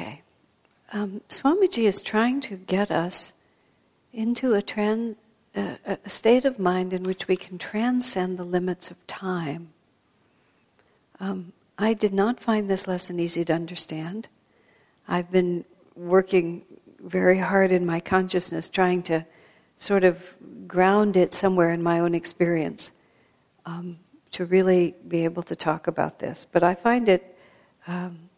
Okay. Um, Swamiji is trying to get us into a, trans, uh, a state of mind in which we can transcend the limits of time. Um, I did not find this lesson easy to understand. I've been working very hard in my consciousness trying to sort of ground it somewhere in my own experience um, to really be able to talk about this. But I find it um,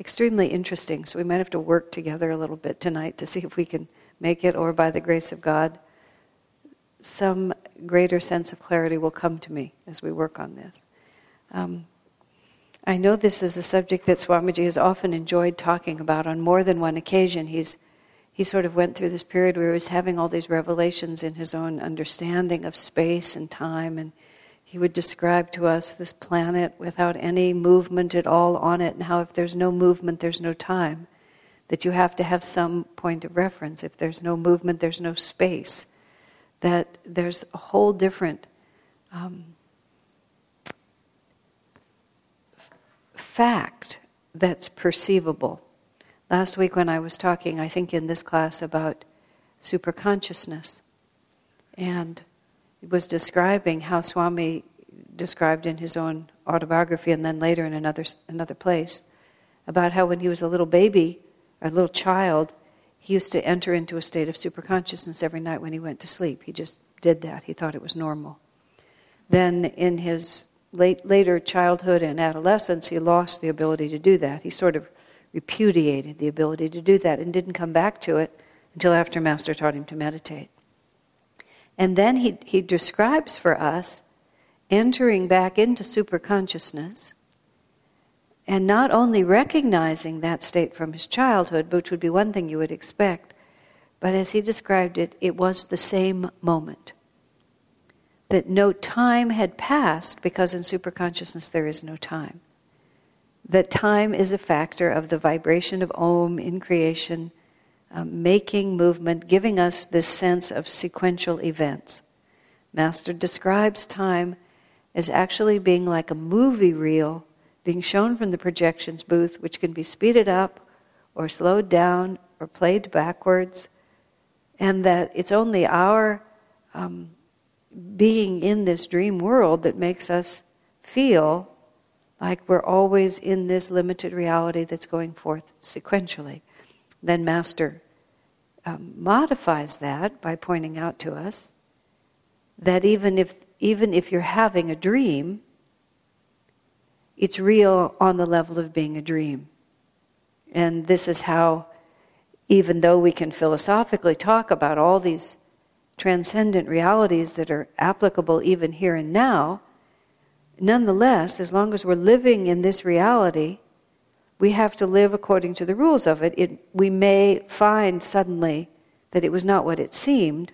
extremely interesting, so we might have to work together a little bit tonight to see if we can make it, or by the grace of God, some greater sense of clarity will come to me as we work on this. Um, I know this is a subject that Swamiji has often enjoyed talking about on more than one occasion. He's he sort of went through this period where he was having all these revelations in his own understanding of space and time and he would describe to us this planet without any movement at all on it. And how if there's no movement there's no time. That you have to have some point of reference. If there's no movement there's no space. That there's a whole different um, fact that's perceivable. Last week, when I was talking, I think in this class, about superconsciousness, and was describing how Swami described in his own autobiography and then later in another, another place about how when he was a little baby, a little child, he used to enter into a state of superconsciousness every night when he went to sleep. He just did that. He thought it was normal. Then in his late, later childhood and adolescence, he lost the ability to do that. He sort of repudiated the ability to do that and didn't come back to it until after Master taught him to meditate. And then he, he describes for us entering back into superconsciousness and not only recognizing that state from his childhood, which would be one thing you would expect, but as he described it, it was the same moment that no time had passed because in superconsciousness there is no time. That time is a factor of the vibration of Om in creation, um, making movement, giving us this sense of sequential events. Master describes time as actually being like a movie reel being shown from the projections booth, which can be speeded up or slowed down or played backwards, and that it's only our um, being in this dream world that makes us feel like we're always in this limited reality that's going forth sequentially. Then Master um, modifies that by pointing out to us that even if even if you're having a dream, it's real on the level of being a dream. And this is how, even though we can philosophically talk about all these transcendent realities that are applicable even here and now, nonetheless, as long as we're living in this reality, we have to live according to the rules of it. it. We may find suddenly that it was not what it seemed,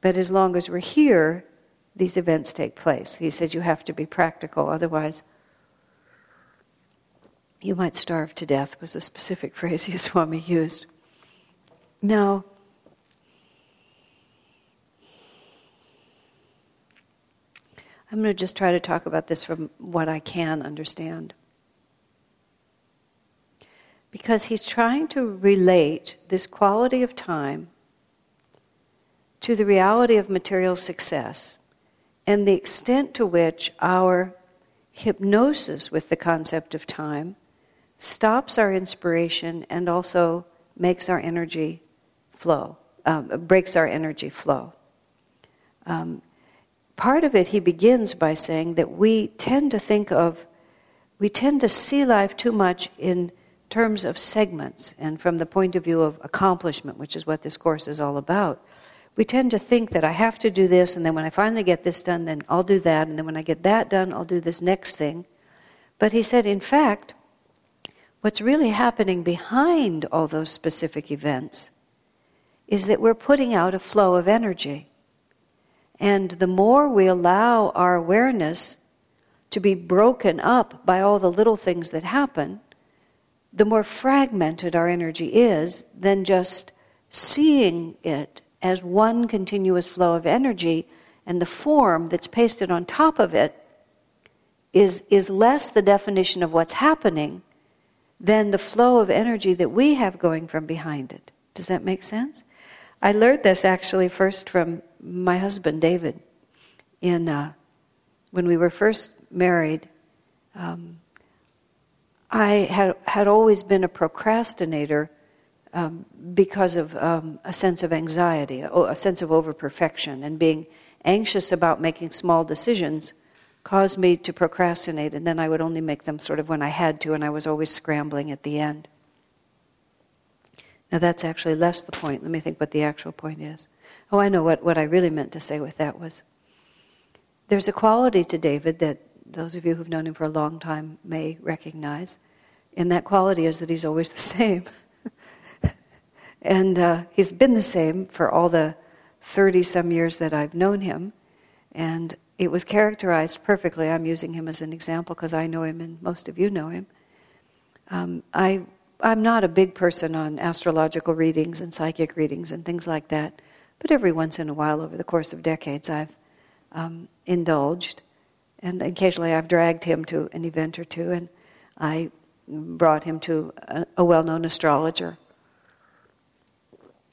but as long as we're here, these events take place. He says you have to be practical, otherwise, you might starve to death, was a specific phrase Swami used. Now, I'm going to just try to talk about this from what I can understand. Because he's trying to relate this quality of time to the reality of material success and the extent to which our hypnosis with the concept of time stops our inspiration and also makes our energy flow, um, breaks our energy flow. Um, part of it, he begins by saying that we tend to think of, we tend to see life too much in terms of segments and from the point of view of accomplishment, which is what this course is all about. We tend to think that I have to do this, and then when I finally get this done, then I'll do that, and then when I get that done, I'll do this next thing. But he said, in fact, what's really happening behind all those specific events is that we're putting out a flow of energy. And the more we allow our awareness to be broken up by all the little things that happen, the more fragmented our energy is than just seeing it as one continuous flow of energy, and the form that's pasted on top of it is, is less the definition of what's happening than the flow of energy that we have going from behind it. Does that make sense? I learned this actually first from my husband David. In uh, when we were first married, um, I had had always been a procrastinator um, because of um, a sense of anxiety, a, a sense of overperfection, and being anxious about making small decisions caused me to procrastinate, and then I would only make them sort of when I had to, and I was always scrambling at the end. Now, that's actually less the point. Let me think what the actual point is. Oh, I know what, what I really meant to say with that was there's a quality to David that those of you who've known him for a long time may recognize, and that quality is that he's always the same. and uh, he's been the same for all the 30 some years that I've known him. And it was characterized perfectly. I'm using him as an example because I know him and most of you know him. Um, I, I'm not a big person on astrological readings and psychic readings and things like that, but every once in a while over the course of decades I've um, indulged. And occasionally I've dragged him to an event or two, and I brought him to a, a well known astrologer.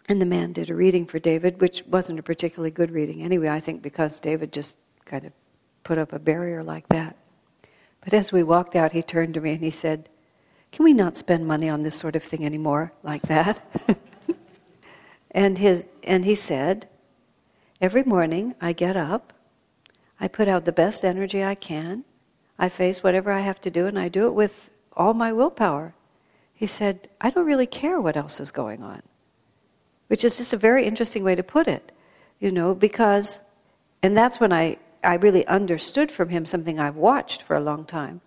And the man did a reading for David, which wasn't a particularly good reading anyway, I think, because David just kind of put up a barrier like that. But as we walked out, he turned to me and he said, Can we not spend money on this sort of thing anymore, like that? and, his, and he said, Every morning I get up, I put out the best energy I can, I face whatever I have to do, and I do it with all my willpower. He said, I don't really care what else is going on. Which is just a very interesting way to put it, you know, because, and that's when I I really understood from him something I've watched for a long time,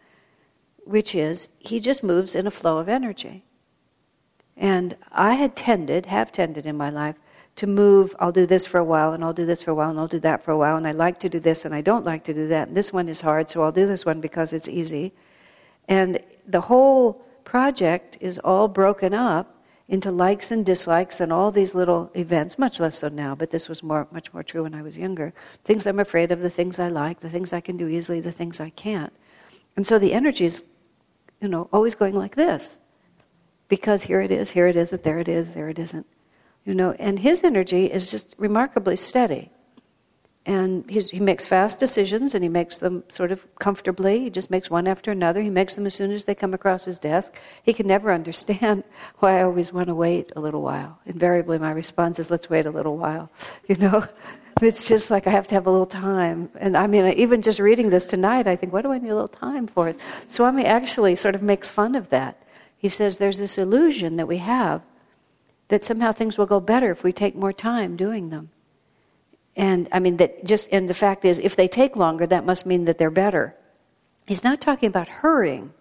which is he just moves in a flow of energy. And I had tended, have tended in my life, to move, I'll do this for a while, and I'll do this for a while, and I'll do that for a while, and I like to do this, and I don't like to do that, and this one is hard, so I'll do this one because it's easy. And the whole project is all broken up into likes and dislikes and all these little events, much less so now, but this was more, much more true when I was younger. Things I'm afraid of, the things I like, the things I can do easily, the things I can't. And so the energy is, you know, always going like this. Because here it is, here it isn't, there it is, there it isn't. You know, and his energy is just remarkably steady. And he makes fast decisions and he makes them sort of comfortably. He just makes one after another. He makes them as soon as they come across his desk. He can never understand why I always want to wait a little while. Invariably, my response is, let's wait a little while. You know? It's just like I have to have a little time. And I mean, even just reading this tonight, I think, what do I need a little time for? Swami actually sort of makes fun of that. He says there's this illusion that we have that somehow things will go better if we take more time doing them. And I mean, that just, and the fact is, if they take longer, that must mean that they're better. He's not talking about hurrying,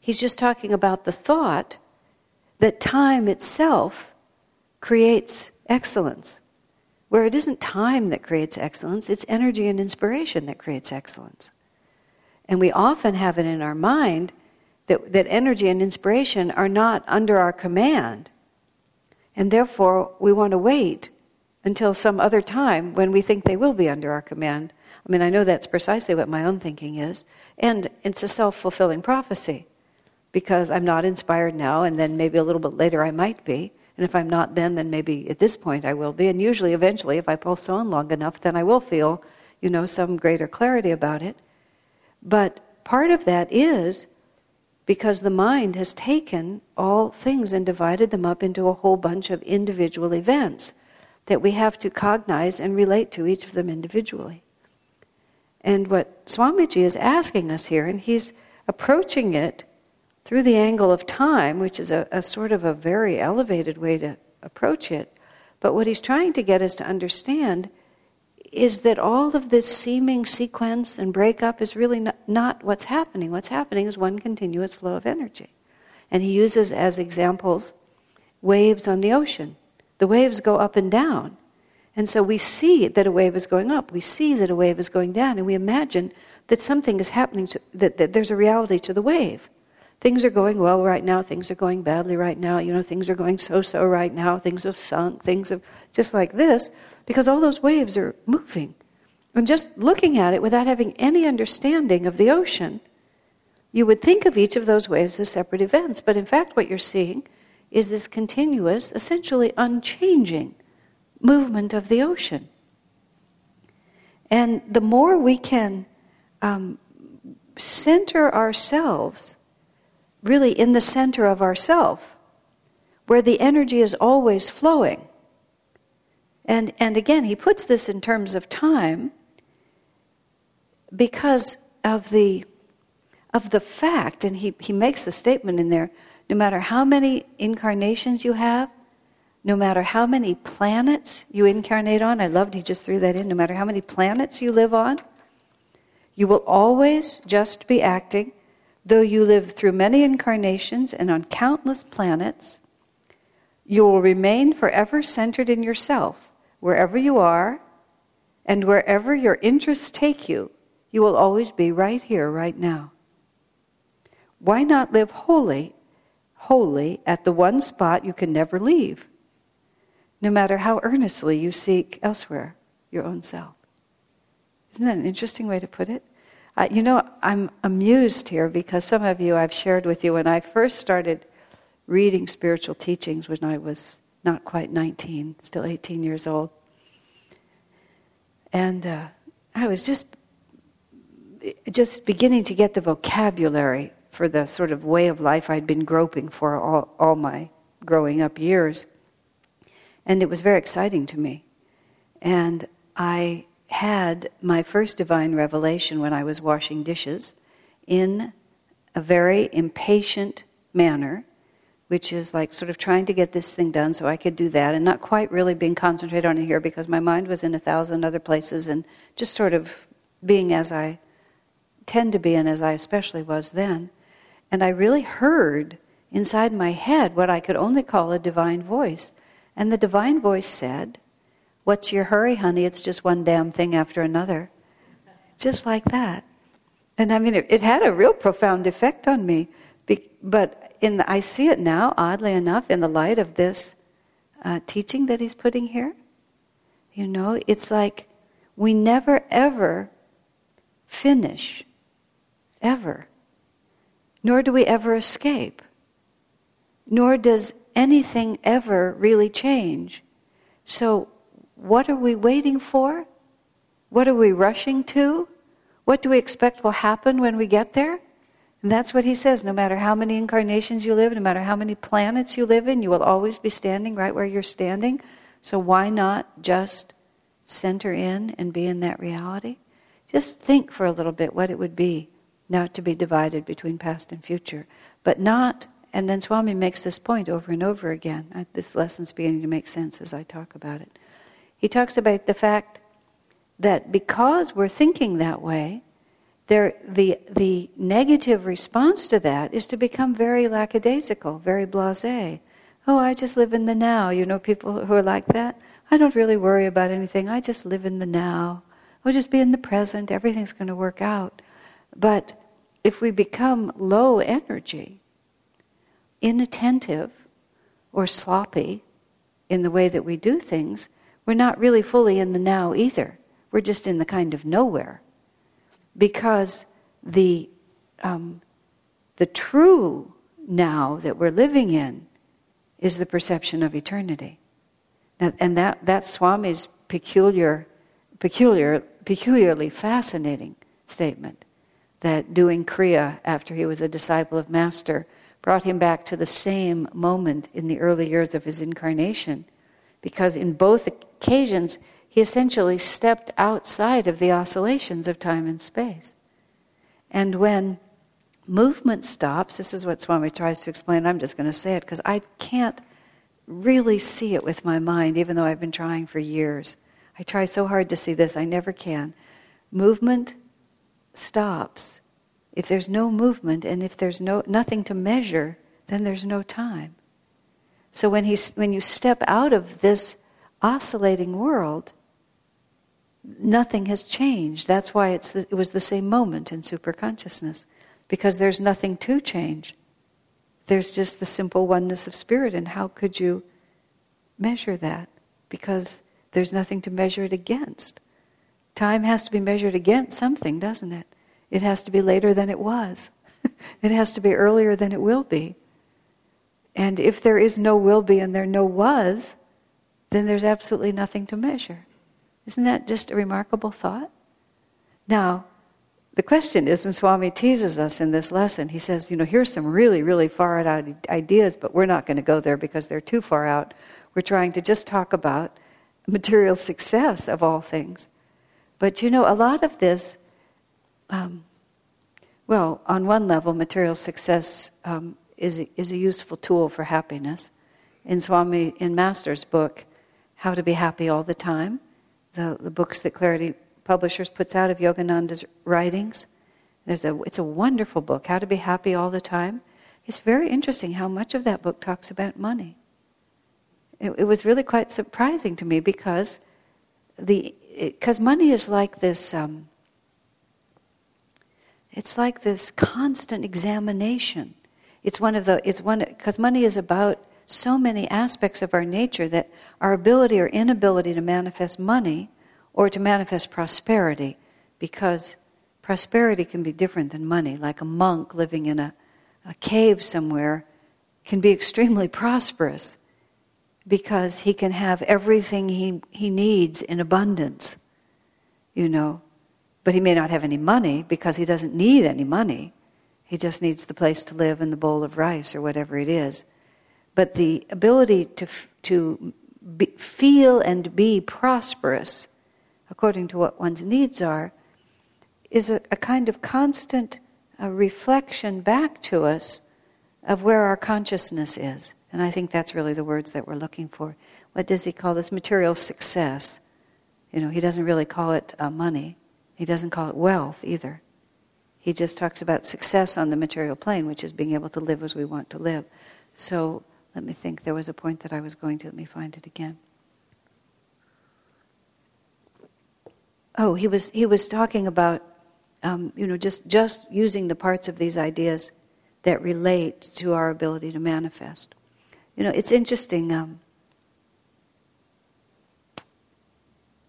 he's just talking about the thought that time itself creates excellence. Where it isn't time that creates excellence, it's energy and inspiration that creates excellence. And we often have it in our mind that, that energy and inspiration are not under our command. And therefore, we want to wait until some other time when we think they will be under our command. I mean, I know that's precisely what my own thinking is. And it's a self fulfilling prophecy because I'm not inspired now, and then maybe a little bit later I might be. And if I'm not then, then maybe at this point I will be. And usually, eventually, if I postpone long enough, then I will feel, you know, some greater clarity about it. But part of that is because the mind has taken all things and divided them up into a whole bunch of individual events that we have to cognize and relate to each of them individually. And what Swamiji is asking us here, and he's approaching it through the angle of time, which is a, a sort of a very elevated way to approach it. But what he's trying to get us to understand is that all of this seeming sequence and breakup is really not, not, what's happening. What's happening is one continuous flow of energy. And he uses as examples waves on the ocean. The waves go up and down. And so we see that a wave is going up, we see that a wave is going down, and we imagine that something is happening, to, that, that there's a reality to the wave. Things are going well right now, things are going badly right now, you know, things are going so so right now, things have sunk, things have just like this, because all those waves are moving. And just looking at it without having any understanding of the ocean, you would think of each of those waves as separate events, but in fact, what you're seeing is this continuous, essentially unchanging movement of the ocean. And the more we can um, center ourselves really in the center of ourself, where the energy is always flowing. And, and again, he puts this in terms of time because of the, of the fact, and he, he makes the statement in there no matter how many incarnations you have, no matter how many planets you incarnate on, I loved he just threw that in, no matter how many planets you live on, you will always just be acting, though you live through many incarnations and on countless planets, you will remain forever centered in yourself, wherever you are, and wherever your interests take you, you will always be right here, right now. Why not live wholly, wholly at the one spot you can never leave? no matter how earnestly you seek elsewhere your own self. Isn't that an interesting way to put it? Uh, you know, I'm amused here because some of you I've shared with you when I first started reading spiritual teachings when I was not quite 19, still 18 years old. And uh, I was just just beginning to get the vocabulary for the sort of way of life I'd been groping for all, all my growing up years. And it was very exciting to me. And I had my first divine revelation when I was washing dishes in a very impatient manner, which is like sort of trying to get this thing done so I could do that and not quite really being concentrated on it here because my mind was in a thousand other places and just sort of being as I tend to be and as I especially was then. And I really heard inside my head what I could only call a divine voice and the divine voice said, What's your hurry, honey? It's just one damn thing after another. Just like that. And I mean, it, it had a real profound effect on me. Be, but in the, I see it now, oddly enough, in the light of this uh, teaching that he's putting here. You know, it's like we never ever finish, ever. Nor do we ever escape. Nor does anything ever really change. So, what are we waiting for? What are we rushing to? What do we expect will happen when we get there? And that's what he says no matter how many incarnations you live, no matter how many planets you live in, you will always be standing right where you're standing. So, why not just center in and be in that reality? Just think for a little bit what it would be not to be divided between past and future, but not and then Swami makes this point over and over again. This lesson's beginning to make sense as I talk about it. He talks about the fact that because we're thinking that way, there, the, the negative response to that is to become very lackadaisical, very blase. Oh, I just live in the now. You know people who are like that? I don't really worry about anything. I just live in the now. I'll just be in the present. Everything's going to work out. But if we become low energy, inattentive or sloppy in the way that we do things, we're not really fully in the now either. We're just in the kind of nowhere. Because the, um, the true now that we're living in is the perception of eternity. And that, that's Swami's peculiar, peculiar, peculiarly fascinating statement that doing Kriya after he was a disciple of Master brought him back to the same moment in the early years of his incarnation. Because in both occasions, he essentially stepped outside of the oscillations of time and space. And when movement stops, this is what Swami tries to explain, I'm just going to say it because I can't really see it with my mind, even though I've been trying for years. I try so hard to see this, I never can. Movement stops if there's no movement and if there's no, nothing to measure, then there's no time. So when, he's, when you step out of this oscillating world, nothing has changed. That's why it's the, it was the same moment in superconsciousness, because there's nothing to change. There's just the simple oneness of spirit, and how could you measure that? Because there's nothing to measure it against. Time has to be measured against something, doesn't it? It has to be later than it was. it has to be earlier than it will be. And if there is no will be and there no was, then there's absolutely nothing to measure. Isn't that just a remarkable thought? Now, the question is, and Swami teases us in this lesson, he says, you know, here's some really, really far out ideas, but we're not going to go there because they're too far out. We're trying to just talk about material success of all things. But you know, a lot of this, um, well, on one level, material success um, is, a, is a useful tool for happiness. In Swami, in Master's book, How to Be Happy All the Time, the, the books that Clarity Publishers puts out of Yogananda's writings, there's a, it's a wonderful book, How to Be Happy All the Time. It's very interesting how much of that book talks about money. It, it was really quite surprising to me because the because money is like this. Um, it's like this constant examination. It's one of the. It's one because money is about so many aspects of our nature that our ability or inability to manifest money or to manifest prosperity, because prosperity can be different than money. Like a monk living in a, a cave somewhere can be extremely prosperous because he can have everything he, he needs in abundance, you know. But he may not have any money because he doesn't need any money. He just needs the place to live and the bowl of rice or whatever it is. But the ability to, to be, feel and be prosperous according to what one's needs are is a, a kind of constant uh, reflection back to us of where our consciousness is. And I think that's really the words that we're looking for. What does he call this? Material success. You know, he doesn't really call it uh, money, he doesn't call it wealth either. He just talks about success on the material plane, which is being able to live as we want to live. So let me think. There was a point that I was going to. Let me find it again. Oh, he was he was talking about um, you know just just using the parts of these ideas that relate to our ability to manifest. You know, it's interesting. Um,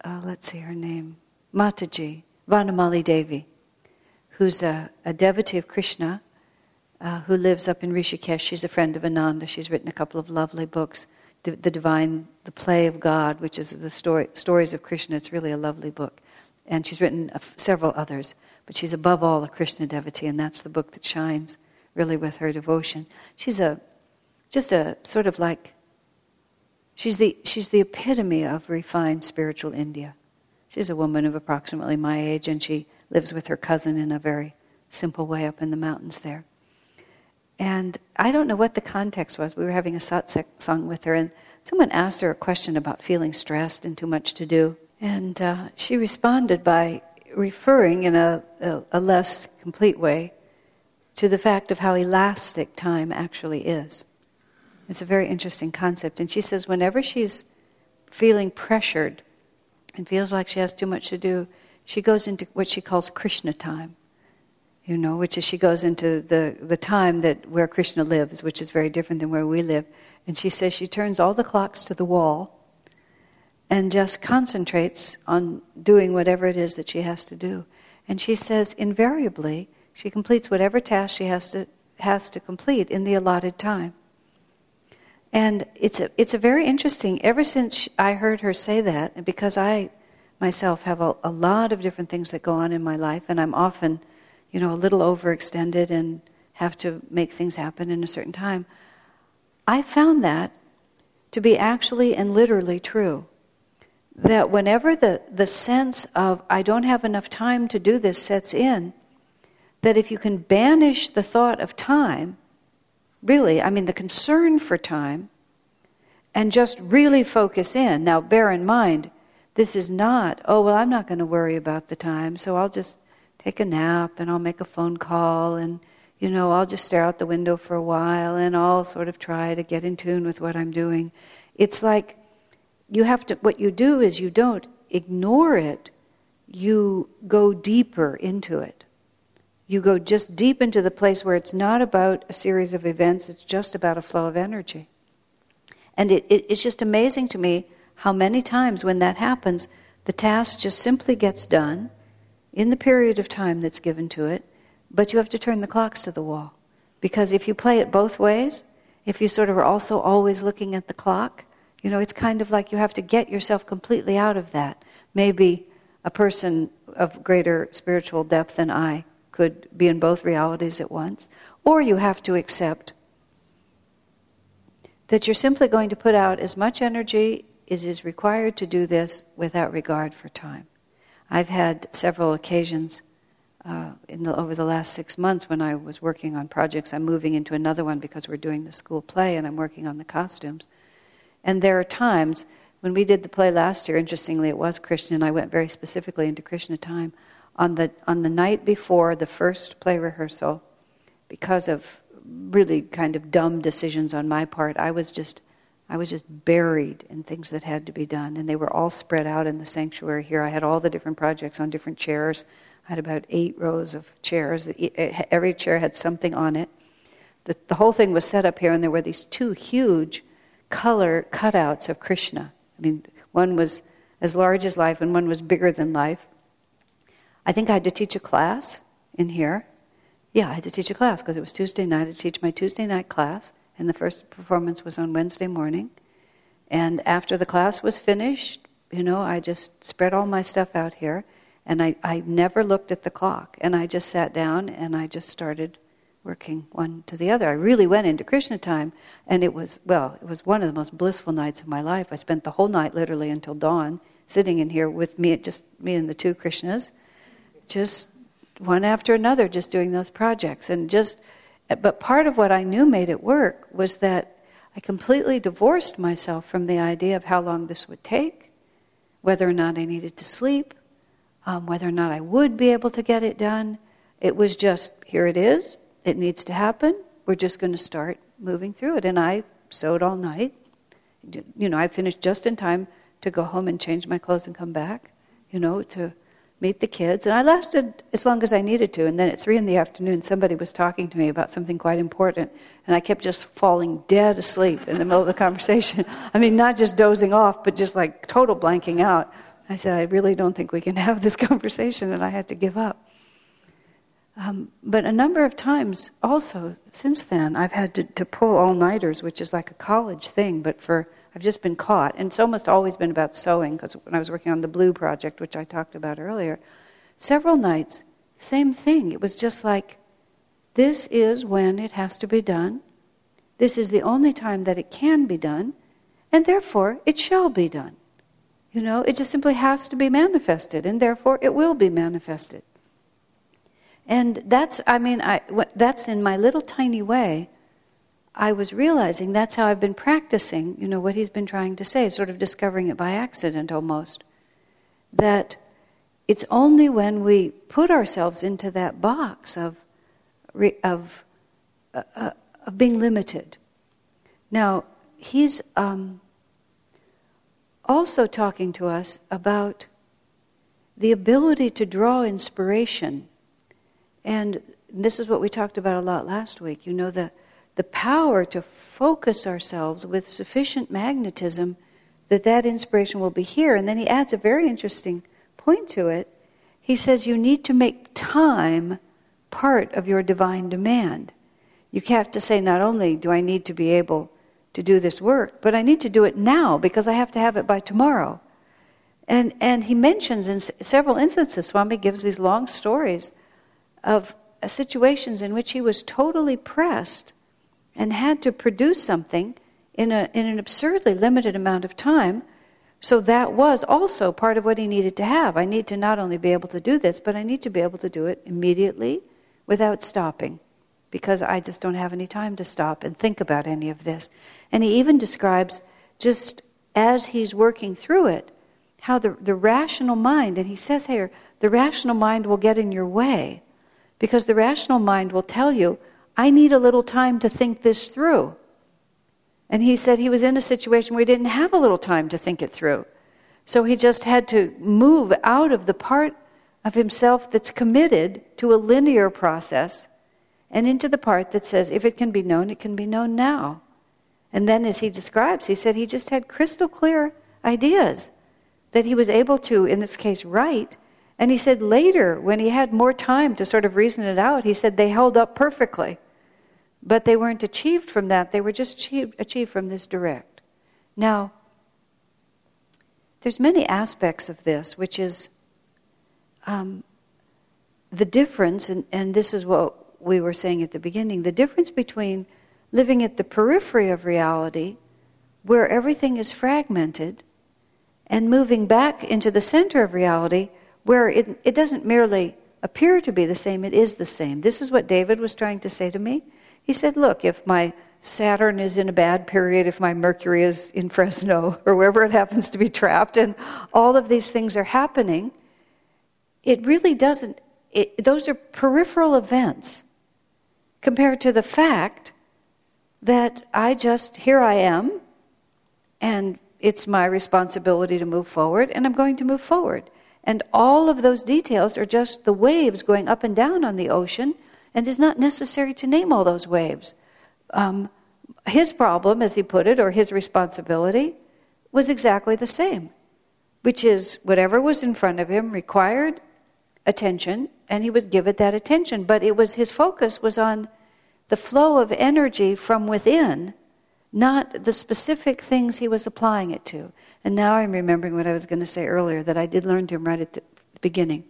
uh, let's see her name, Mataji, Vanamali Devi, who's a, a devotee of Krishna, uh, who lives up in Rishikesh. She's a friend of Ananda. She's written a couple of lovely books, the, the Divine, The Play of God, which is the story, stories of Krishna. It's really a lovely book. And she's written several others, but she's above all a Krishna devotee, and that's the book that shines really with her devotion. She's a just a sort of like she's the she's the epitome of refined spiritual India. She's a woman of approximately my age, and she lives with her cousin in a very simple way up in the mountains there. And I don't know what the context was. We were having a satsang with her, and someone asked her a question about feeling stressed and too much to do. And uh, she responded by referring in a, a, a less complete way to the fact of how elastic time actually is. It's a very interesting concept. And she says whenever she's feeling pressured and feels like she has too much to do, she goes into what she calls Krishna time. You know, which is she goes into the, the time that where Krishna lives, which is very different than where we live. And she says she turns all the clocks to the wall and just concentrates on doing whatever it is that she has to do. And she says invariably she completes whatever task she has to has to complete in the allotted time. And it's a, it's a very interesting, ever since I heard her say that, because I myself have a, a lot of different things that go on in my life, and I'm often, you know, a little overextended and have to make things happen in a certain time. I found that to be actually and literally true. That whenever the, the sense of, I don't have enough time to do this sets in, that if you can banish the thought of time, really, I mean, the concern for time, and just really focus in. Now, bear in mind, this is not, oh, well, I'm not going to worry about the time, so I'll just take a nap and I'll make a phone call and, you know, I'll just stare out the window for a while and I'll sort of try to get in tune with what I'm doing. It's like you have to, what you do is you don't ignore it, you go deeper into it you go just deep into the place where it's not about a series of events, it's just about a flow of energy. And it, it, it's just amazing to me how many times when that happens, the task just simply gets done in the period of time that's given to it. but you have to turn the clocks to the wall. Because if you play it both ways, if you sort of are also always looking at the clock, you know, it's kind of like you have to get yourself completely out of that. Maybe a person of greater spiritual depth than I could be in both realities at once, or you have to accept that you're simply going to put out as much energy as is required to do this without regard for time. I've had several occasions uh, the, over the last six months when I was working on projects. I'm moving into another one because we're doing the school play and I'm working on the costumes. And there are times when we did the play last year, interestingly, it was Krishna, and I went very specifically into Krishna time. On the, on the night before the first play rehearsal, because of really kind of dumb decisions on my part, I was just I was just buried in things that had to be done, and they were all spread out in the sanctuary here. I had all the different projects on different chairs. I had about eight rows of chairs. Every chair had something on it. The, the whole thing was set up here, and there were these two huge color cutouts of Krishna. I mean, one was as large as life, and one was bigger than life. I think I had to teach a class in here. Yeah, I had to teach a class because it was Tuesday night. I had to teach my Tuesday night class, and the first performance was on Wednesday morning. And after the class was finished, you know, I just spread all my stuff out here, and I, I never looked at the clock. And I just sat down and I just started working one to the other. I really went into Krishna time, and it was, well, it was one of the most blissful nights of my life. I spent the whole night, literally until dawn, sitting in here with me, just me and the two Krishnas, just one after another, just doing those projects. And just, but part of what I knew made it work was that I completely divorced myself from the idea of how long this would take, whether or not I needed to sleep, um, whether or not I would be able to get it done. It was just, here it is, it needs to happen. We're just going to start moving through it. And I sewed all night. You know, I finished just in time to go home and change my clothes and come back, you know, to meet the kids. And I lasted as long as I needed to. And then at three in the afternoon, somebody was talking to me about something quite important. And I kept just falling dead asleep in the middle of the conversation. I mean, not just dozing off, but just like total blanking out. I said, I really don't think we can have this conversation. And I had to give up. Um, but a number of times also since then, I've had to, to pull all nighters, which is like a college thing, but for I've just been caught. And it's almost always been about sewing, because when I was working on the Blue Project, which I talked about earlier, several nights, same thing. It was just like, this is when it has to be done. This is the only time that it can be done, and therefore it shall be done. You know, it just simply has to be manifested, and therefore it will be manifested. And that's, I mean, I, that's in my little tiny way I was realizing that's how I've been practicing, you know, what he's been trying to say, sort of discovering it by accident almost. That it's only when we put ourselves into that box of, of, uh, uh, of being limited. Now, he's um, also talking to us about the ability to draw inspiration. And this is what we talked about a lot last week. You know, the the power to focus ourselves with sufficient magnetism that that inspiration will be here. And then he adds a very interesting point to it. He says you need to make time part of your divine demand. You have to say, not only do I need to be able to do this work, but I need to do it now because I have to have it by tomorrow. And, and he mentions in several instances, Swami gives these long stories of uh, situations in which he was totally pressed and had to produce something in, a, in an absurdly limited amount of time. So that was also part of what he needed to have. I need to not only be able to do this, but I need to be able to do it immediately without stopping because I just don't have any time to stop and think about any of this. And he even describes, just as he's working through it, how the, the rational mind, and he says here, the rational mind will get in your way because the rational mind will tell you, I need a little time to think this through. And he said he was in a situation where he didn't have a little time to think it through. So he just had to move out of the part of himself that's committed to a linear process and into the part that says, if it can be known, it can be known now. And then, as he describes, he said he just had crystal clear ideas that he was able to, in this case, write And he said later, when he had more time to sort of reason it out, he said they held up perfectly. But they weren't achieved from that, they were just achieved, achieved from this direct. Now, there's many aspects of this, which is um, the difference, and, and this is what we were saying at the beginning the difference between living at the periphery of reality, where everything is fragmented, and moving back into the center of reality, where it, it doesn't merely appear to be the same, it is the same. This is what David was trying to say to me. He said, Look, if my Saturn is in a bad period, if my Mercury is in Fresno or wherever it happens to be trapped, and all of these things are happening, it really doesn't, it, those are peripheral events compared to the fact that I just, here I am, and it's my responsibility to move forward, and I'm going to move forward. And all of those details are just the waves going up and down on the ocean, and it's not necessary to name all those waves. Um, his problem, as he put it, or his responsibility, was exactly the same, which is whatever was in front of him required attention, and he would give it that attention. But it was his focus was on the flow of energy from within, not the specific things he was applying it to. And now I'm remembering what I was going to say earlier that I did learn to him right at the beginning.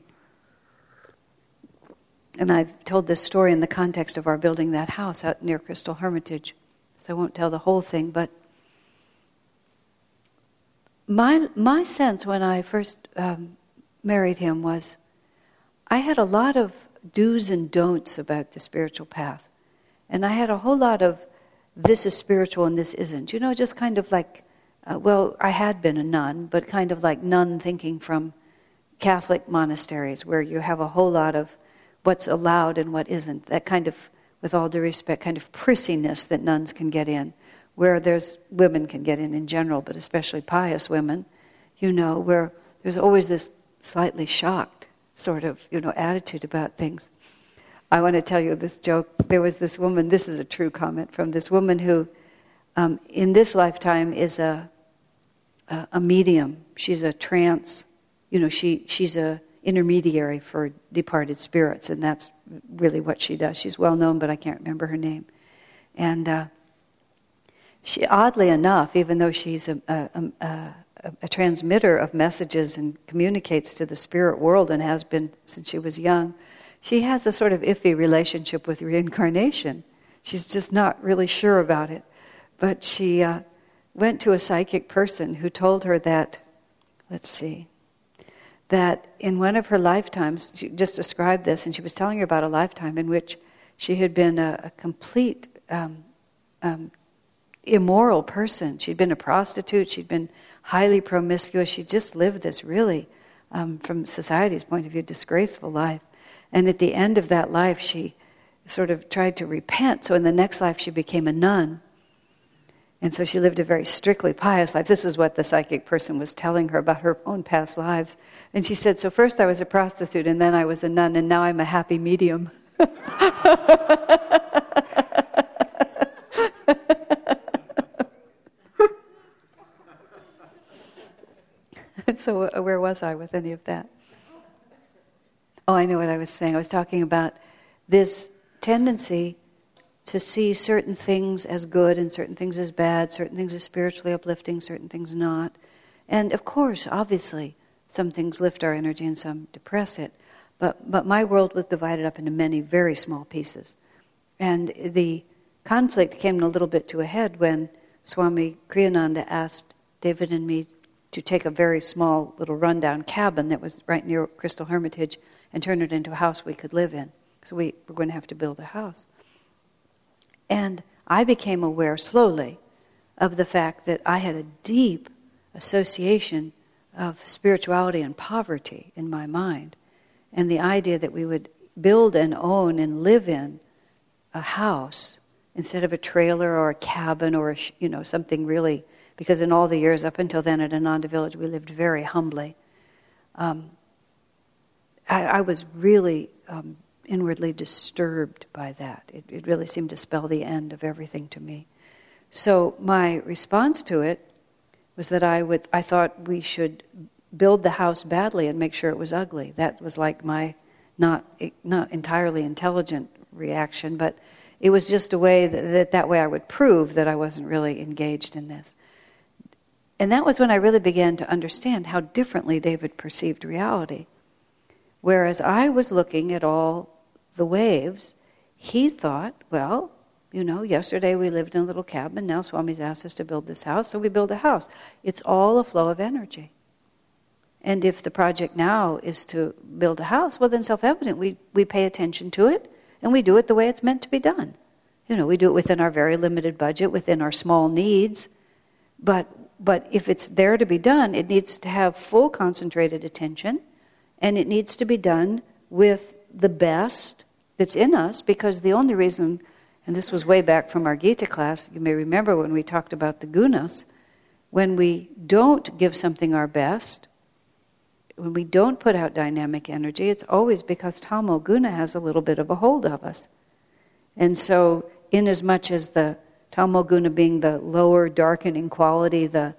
And I've told this story in the context of our building that house out near Crystal Hermitage. So I won't tell the whole thing, but my, my sense when I first um, married him was I had a lot of do's and don'ts about the spiritual path. And I had a whole lot of this is spiritual and this isn't. You know, just kind of like, uh, well, I had been a nun, but kind of like nun thinking from Catholic monasteries where you have a whole lot of what's allowed and what isn't. That kind of, with all due respect, kind of prissiness that nuns can get in, where there's women can get in in general, but especially pious women, you know, where there's always this slightly shocked sort of you know attitude about things. I want to tell you this joke. There was this woman. This is a true comment from this woman who, um, in this lifetime, is a, a a medium. She's a trance. You know, she she's a intermediary for departed spirits, and that's really what she does. She's well known, but I can't remember her name. And uh, she, oddly enough, even though she's a, a, a, a, a transmitter of messages and communicates to the spirit world and has been since she was young, she has a sort of iffy relationship with reincarnation. She's just not really sure about it. But she uh, went to a psychic person who told her that, let's see, that in one of her lifetimes, she just described this, and she was telling her about a lifetime in which she had been a, a complete um, um, immoral person. She'd been a prostitute, she'd been highly promiscuous. She just lived this really, um, from society's point of view, disgraceful life. And at the end of that life, she sort of tried to repent. So in the next life, she became a nun. And so she lived a very strictly pious life. This is what the psychic person was telling her about her own past lives. And she said, So first I was a prostitute, and then I was a nun, and now I'm a happy medium. so, uh, where was I with any of that? Oh, I know what I was saying. I was talking about this tendency to see certain things as good and certain things as bad, certain things as spiritually uplifting, certain things not. And of course, obviously, some things lift our energy and some depress it. But, but my world was divided up into many very small pieces. And the conflict came a little bit to a head when Swami Kriyananda asked David and me to take a very small little rundown cabin that was right near Crystal Hermitage and turn it into a house we could live in. So we were going to have to build a house. And I became aware slowly of the fact that I had a deep association of spirituality and poverty in my mind. And the idea that we would build and own and live in a house instead of a trailer or a cabin or a, you know something really because in all the years up until then at Ananda Village, we lived very humbly. Um, I, I, was really um, inwardly disturbed by that. It, it really seemed to spell the end of everything to me. So my response to it was that I would I thought we should build the house badly and make sure it was ugly. That was like my not not entirely intelligent reaction, but it was just a way that, that that way I would prove that I wasn't really engaged in this. And that was when I really began to understand how differently David perceived reality. Whereas I was looking at all the waves, he thought, well, you know, yesterday we lived in a little cabin, now Swami's asked us to build this house, so we build a house. It's all a flow of energy. And if the project now is to build a house, well, then self evident, we, we pay attention to it and we do it the way it's meant to be done. You know, we do it within our very limited budget, within our small needs. But, but if it's there to be done, it needs to have full concentrated attention and it needs to be done with the best that's in us because the only reason, and this was way back from our Gita class, you may remember when we talked about the gunas, when we don't give something our best, when we don't put out dynamic energy, it's always because tamo guna has a little bit of a hold of us. And so, in as much as the tamo guna being the lower, darkening quality, the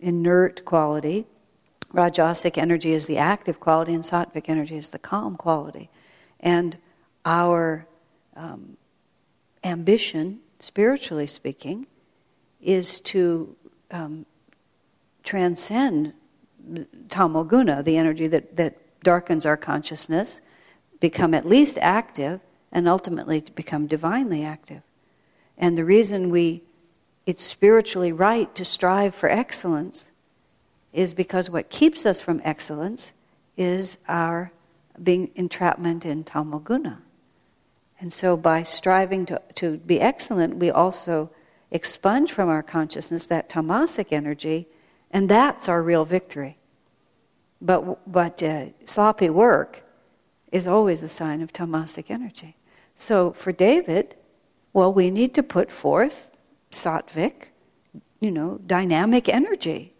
inert quality, rajasic energy is the active quality, and sattvic energy is the calm quality. And our um, ambition, spiritually speaking, is to um, transcend tamoguna, the energy that, that darkens our consciousness, become at least active, and ultimately to become divinely active. And the reason we it's spiritually right to strive for excellence is because what keeps us from excellence is our being entrapment in tamoguna. And so by striving to, to be excellent, we also expunge from our consciousness that tamasic energy, and that's our real victory. But, but uh, sloppy work is always a sign of tamasic energy. So for David, well, we need to put forth sattvic, you know, dynamic energy.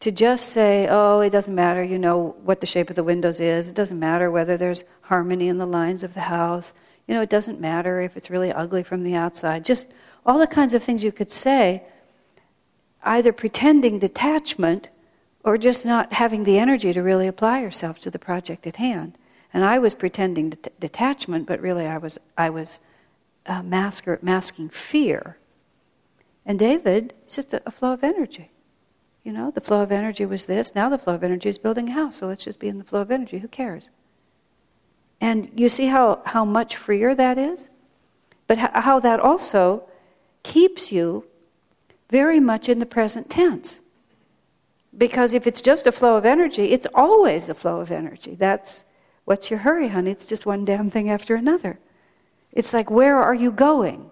To just say, oh, it doesn't matter, you know, what the shape of the windows is. It doesn't matter whether there's harmony in the lines of the house. You know, it doesn't matter if it's really ugly from the outside. Just all the kinds of things you could say, either pretending detachment or just not having the energy to really apply yourself to the project at hand. And I was pretending det- detachment, but really I was, I was uh, masker, masking fear. And David, it's just a, a flow of energy. You know, the flow of energy was this. Now the flow of energy is building a house. So let's just be in the flow of energy. Who cares? And you see how, how much freer that is? But how, how that also keeps you very much in the present tense. Because if it's just a flow of energy, it's always a flow of energy. That's what's your hurry, honey? It's just one damn thing after another. It's like, where are you going?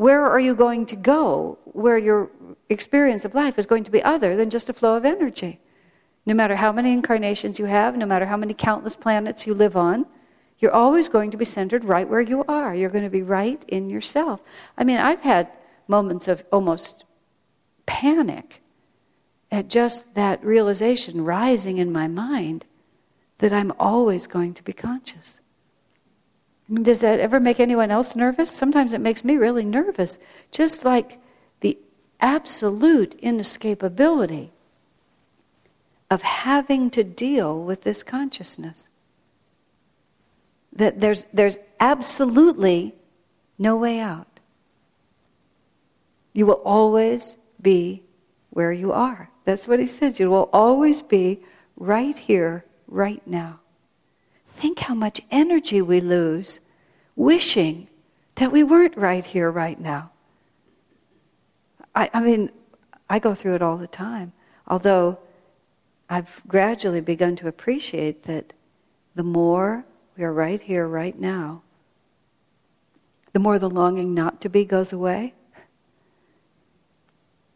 Where are you going to go where your experience of life is going to be other than just a flow of energy? No matter how many incarnations you have, no matter how many countless planets you live on, you're always going to be centered right where you are. You're going to be right in yourself. I mean, I've had moments of almost panic at just that realization rising in my mind that I'm always going to be conscious. Does that ever make anyone else nervous? Sometimes it makes me really nervous. Just like the absolute inescapability of having to deal with this consciousness. That there's, there's absolutely no way out. You will always be where you are. That's what he says. You will always be right here, right now. Think how much energy we lose wishing that we weren't right here, right now. I, I mean, I go through it all the time. Although I've gradually begun to appreciate that the more we are right here, right now, the more the longing not to be goes away.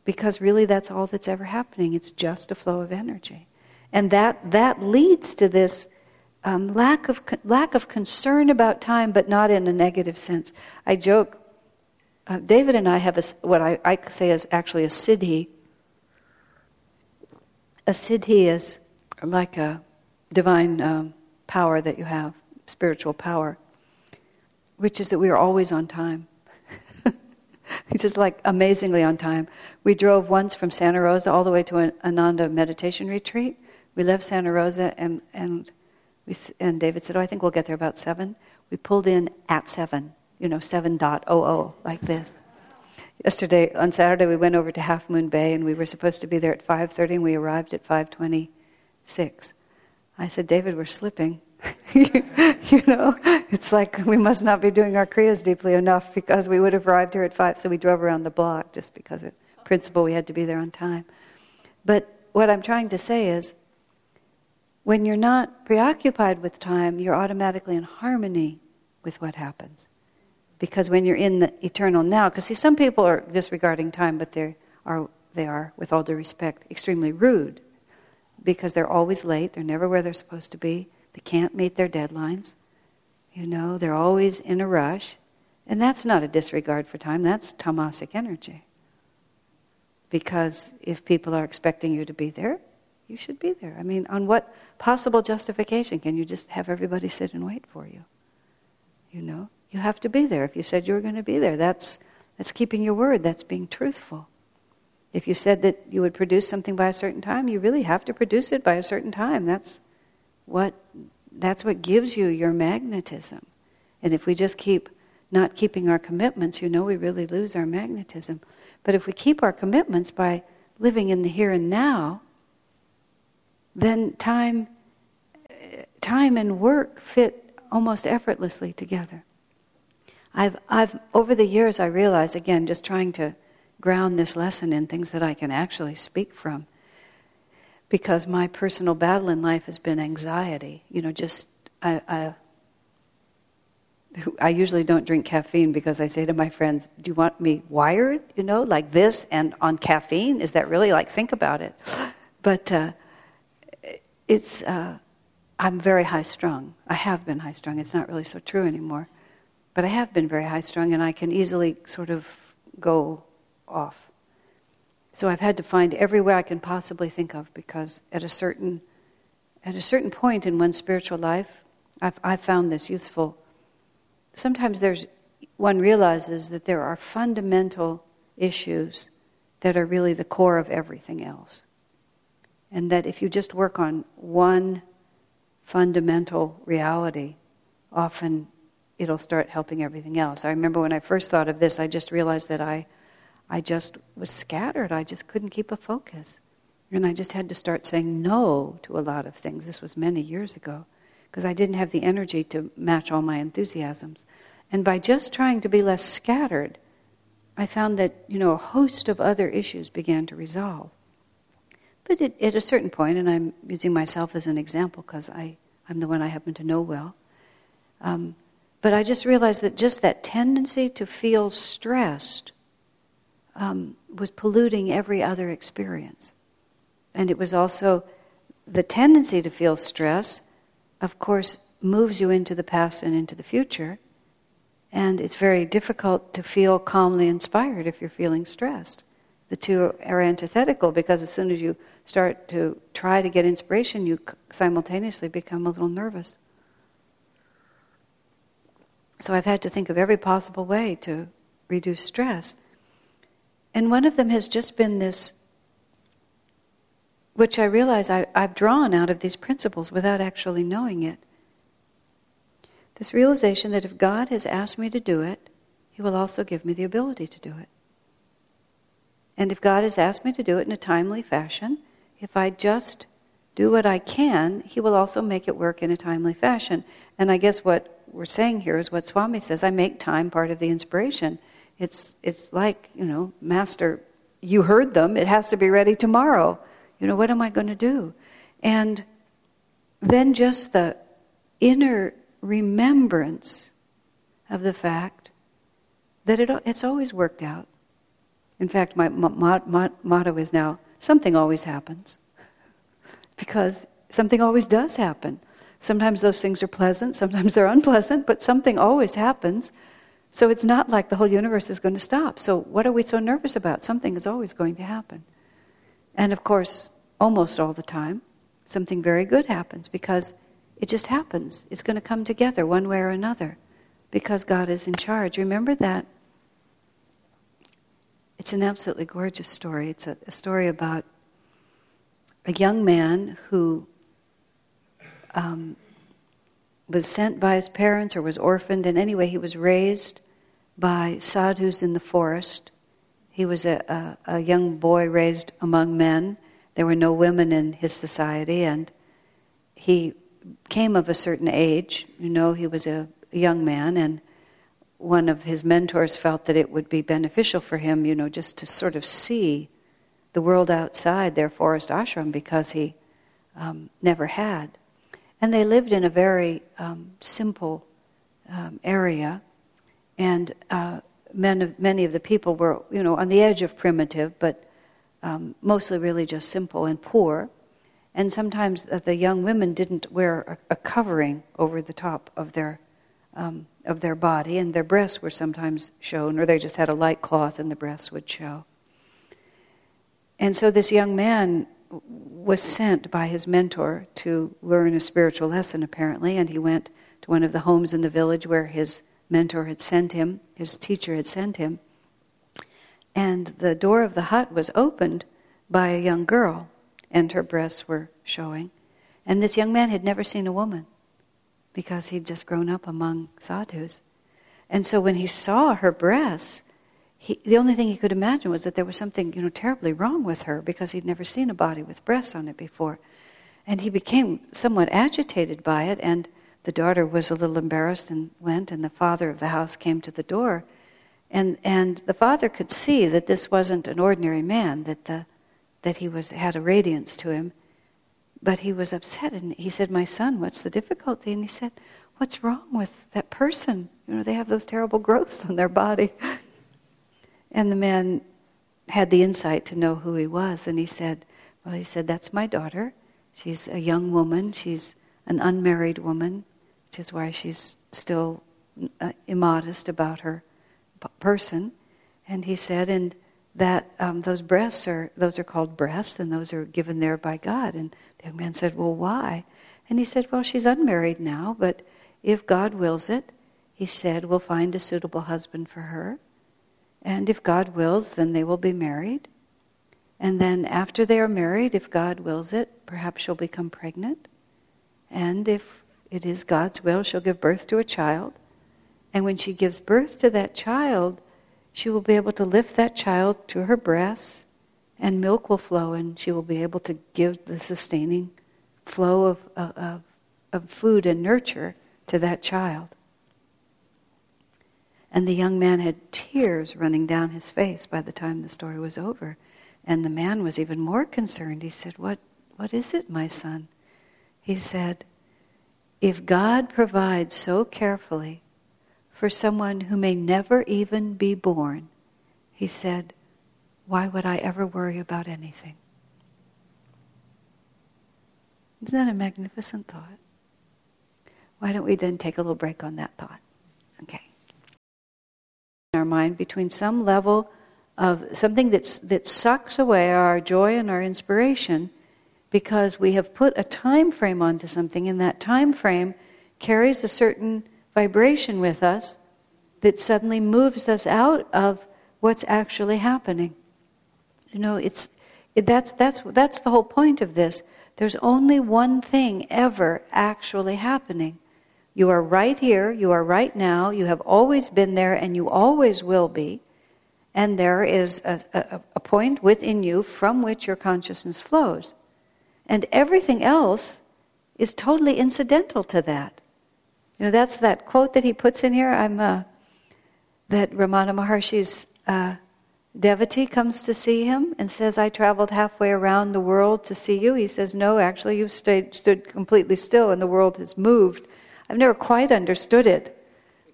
Because really, that's all that's ever happening. It's just a flow of energy. And that, that leads to this um, lack, of, lack of concern about time, but not in a negative sense. I joke, uh, David and I have a, what I, I say is actually a siddhi. A siddhi is like a divine um, power that you have, spiritual power, which is that we are always on time. It's just like amazingly on time. We drove once from Santa Rosa all the way to an Ananda meditation retreat We left Santa Rosa, and, and, we, and David said, Oh, I think we'll get there about 7. We pulled in at 7, you know, 7.00, like this. Yesterday, on Saturday, we went over to Half Moon Bay, and we were supposed to be there at 5.30, and we arrived at 5.26. I said, David, we're slipping. you know, it's like we must not be doing our kriyas deeply enough because we would have arrived here at five. So we drove around the block just because of principle we had to be there on time. But what I'm trying to say is, when you're not preoccupied with time, you're automatically in harmony with what happens. Because when you're in the eternal now, because see, some people are disregarding time, but they are, they are, with all due respect, extremely rude because they're always late, they're never where they're supposed to be, they can't meet their deadlines. You know, they're always in a rush. And that's not a disregard for time, that's tamasic energy. Because if people are expecting you to be there, you should be there. I mean, on what possible justification can you just have everybody sit and wait for you? You know, you have to be there. If you said you were going to be there, that's, that's keeping your word, that's being truthful. If you said that you would produce something by a certain time, you really have to produce it by a certain time. That's what, that's what gives you your magnetism. And if we just keep not keeping our commitments, you know we really lose our magnetism. But if we keep our commitments by living in the here and now, then time, time and work fit almost effortlessly together. I've, I've, over the years, I realize, again, just trying to ground this lesson in things that I can actually speak from, because my personal battle in life has been anxiety. You know, just I, I, I usually don't drink caffeine because I say to my friends, "Do you want me wired? You know, like this and on caffeine? Is that really like think about it?" But uh, it's uh, I'm very high strung. I have been high strung. It's not really so true anymore, but I have been very high strung, and I can easily sort of go off. So I've had to find every way I can possibly think of because at a certain, at a certain point in one's spiritual life, I've, I've found this useful. Sometimes there's, one realizes that there are fundamental issues that are really the core of everything else. And that if you just work on one fundamental reality, often it'll start helping everything else. I remember when I first thought of this, I just realized that I I just was scattered. I just couldn't keep a focus. And I just had to start saying no to a lot of things. This was many years ago because I didn't have the energy to match all my enthusiasms. And by just trying to be less scattered, I found that, you know, a host of other issues began to resolve. But it, at a certain point, and I'm using myself as an example because I'm the one I happen to know well, um, but I just realized that just that tendency to feel stressed um, was polluting every other experience. And it was also the tendency to feel stress, of course, moves you into the past and into the future. And it's very difficult to feel calmly inspired if you're feeling stressed. The two are antithetical because as soon as you start to try to get inspiration, you simultaneously become a little nervous. So I've had to think of every possible way to reduce stress. And one of them has just been this, which I realize I, I've drawn out of these principles without actually knowing it. This realization that if God has asked me to do it, He will also give me the ability to do it. And if God has asked me to do it in a timely fashion, if I just do what I can, He will also make it work in a timely fashion. And I guess what we're saying here is what Swami says I make time part of the inspiration. It's, it's like, you know, Master, you heard them, it has to be ready tomorrow. You know, what am I going to do? And then just the inner remembrance of the fact that it, it's always worked out. In fact, my motto is now something always happens. because something always does happen. Sometimes those things are pleasant, sometimes they're unpleasant, but something always happens. So it's not like the whole universe is going to stop. So what are we so nervous about? Something is always going to happen. And of course, almost all the time, something very good happens because it just happens. It's going to come together one way or another because God is in charge. Remember that. It's an absolutely gorgeous story. It's a, a story about a young man who um, was sent by his parents or was orphaned. And anyway, he was raised by sadhus in the forest. He was a, a, a young boy raised among men. There were no women in his society, and he came of a certain age. You know, he was a young man, and one of his mentors felt that it would be beneficial for him, you know, just to sort of see the world outside their forest ashram because he um, never had. And they lived in a very um, simple um, area, and uh, of, many of the people were, you know, on the edge of primitive, but um, mostly really just simple and poor. And sometimes the young women didn't wear a, a covering over the top of their um, of their body, and their breasts were sometimes shown, or they just had a light cloth and the breasts would show. And so this young man was sent by his mentor to learn a spiritual lesson, apparently, and he went to one of the homes in the village where his mentor had sent him, his teacher had sent him. And the door of the hut was opened by a young girl, and her breasts were showing. And this young man had never seen a woman because he'd just grown up among sadhus. And so when he saw her breasts, he, the only thing he could imagine was that there was something you know terribly wrong with her because he'd never seen a body with breasts on it before. And he became somewhat agitated by it, and the daughter was a little embarrassed and went, and the father of the house came to the door. And, and the father could see that this wasn't an ordinary man, that, the, that he was, had a radiance to him. But he was upset, and he said, My son, what's the difficulty? And he said, What's wrong with that person? You know, they have those terrible growths on their body. And the man had the insight to know who he was, and he said, Well, he said, That's my daughter. She's a young woman, she's an unmarried woman, which is why she's still uh, immodest about her person. And he said, and that um, those breasts are those are called breasts, and those are given there by God. And the young man said, "Well, why?" And he said, "Well, she's unmarried now, but if God wills it, he said, we'll find a suitable husband for her, and if God wills, then they will be married. And then after they are married, if God wills it, perhaps she'll become pregnant, and if it is God's will, she'll give birth to a child." And when she gives birth to that child, she will be able to lift that child to her breasts and milk will flow and she will be able to give the sustaining flow of, of, of food and nurture to that child. And the young man had tears running down his face by the time the story was over. And the man was even more concerned. He said, What, what is it, my son? He said, If God provides so carefully for someone who may never even be born, he said, Why would I ever worry about anything? Isn't that a magnificent thought? Why don't we then take a little break on that thought? Okay. In our mind, between some level of something that's, that sucks away our joy and our inspiration because we have put a time frame onto something, and that time frame carries a certain vibration with us that suddenly moves us out of what's actually happening. You know, it's it, that's that's that's the whole point of this. There's only one thing ever actually happening. You are right here, you are right now, you have always been there, and you always will be. And there is a, a, a point within you from which your consciousness flows. And everything else is totally incidental to that. You know, that's that quote that he puts in here. I'm uh, that Ramana Maharshi's uh, devotee comes to see him and says, "I traveled halfway around the world to see you." He says, "No, actually, you've stayed, stood completely still, and the world has moved." I've never quite understood it,